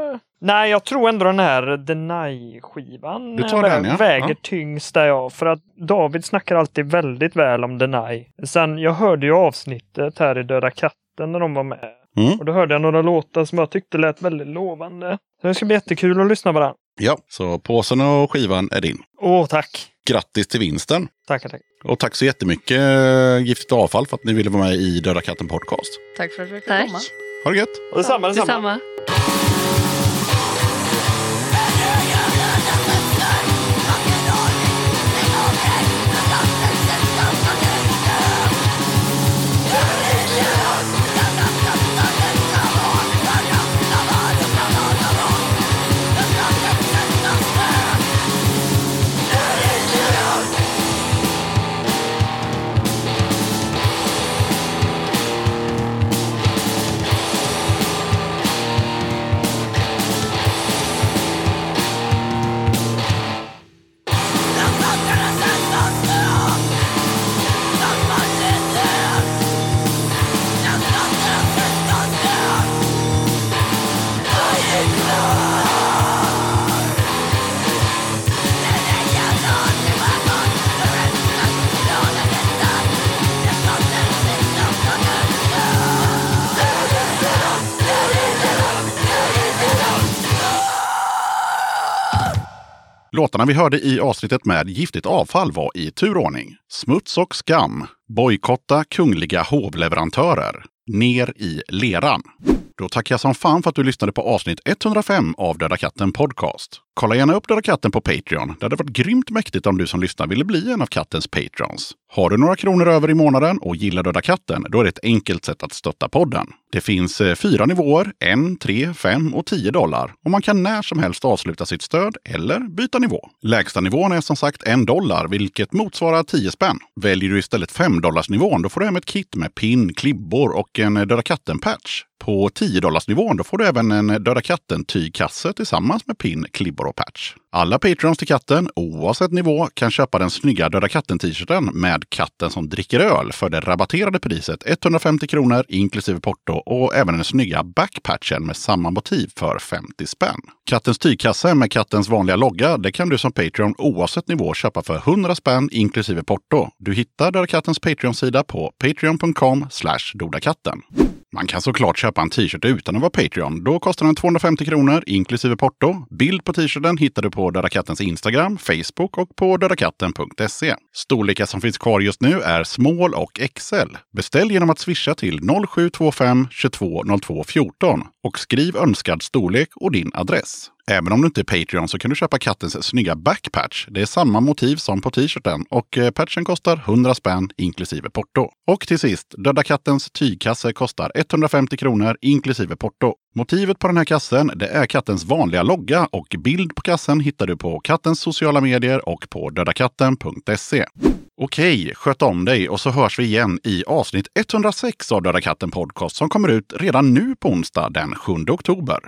Nej, jag tror ändå den här Deny-skivan eh, den, ja. väger Ja. tyngst där jag. För att David snackar alltid väldigt väl om Deny. Sen, jag hörde ju avsnittet här i Döda katten när de var med. Mm. Och då hörde jag några låtar som jag tyckte lät väldigt lovande. Så det ska bli jättekul att lyssna på den. Ja, så påsen och skivan är din. Åh, tack! Grattis till vinsten! Tackar, tack. Och tack så jättemycket eh, Giftigt avfall för att ni ville vara med i Döda katten podcast. Tack för att vi fick komma. Ha det gött! Och detsamma, detsamma. Detsamma. Låtarna vi hörde i avsnittet med Giftigt avfall var i turordning. Smuts och skam. Bojkotta kungliga hovleverantörer. ner i leran. Då tackar jag som fan för att du lyssnade på avsnitt 105 av Döda katten Podcast. Kolla gärna upp Döda katten på Patreon. Det hade varit grymt mäktigt om du som lyssnar ville bli en av kattens patrons. Har du några kronor över i månaden och gillar Döda katten, då är det ett enkelt sätt att stötta podden. Det finns eh, fyra nivåer, en, tre, fem och tio dollar. Och man kan när som helst avsluta sitt stöd eller byta nivå. Lägsta nivån är som sagt en dollar, vilket motsvarar 10 spänn. Väljer du istället 5 dollars nivån, då får du hem ett kit med pin, klibbor och en Döda katten-patch. På 10 nivån då får du även en Döda katten-tygkasse tillsammans med pin, klibbor och patch. Alla patrons till katten, oavsett nivå, kan köpa den snygga Döda katten-t-shirten med katten som dricker öl för det rabatterade priset 150 kronor inklusive porto och även den snygga backpatchen med samma motiv för 50 spänn. Kattens tygkasse med kattens vanliga logga, det kan du som Patreon oavsett nivå köpa för 100 spänn inklusive porto. Du hittar Döda kattens Patreon-sida på patreon.com dodakatten. Man kan såklart köpa en t-shirt utan att vara Patreon. Då kostar den 250 kronor inklusive porto. Bild på t-shirten hittar du på på Döda Kattens Instagram, Facebook och på dödakatten.se. Storlekar som finns kvar just nu är small och XL. Beställ genom att swisha till 0725 22 02 14 och skriv önskad storlek och din adress. Även om du inte är Patreon så kan du köpa kattens snygga backpatch. Det är samma motiv som på t-shirten och eh, patchen kostar 100 spänn inklusive porto. Och till sist, Döda kattens tygkasse kostar 150 kronor inklusive porto. Motivet på den här kassen det är kattens vanliga logga och bild på kassen hittar du på kattens sociala medier och på dödakatten.se. Okej, sköt om dig och så hörs vi igen i avsnitt 106 av Döda katten podcast som kommer ut redan nu på onsdag den 7 oktober.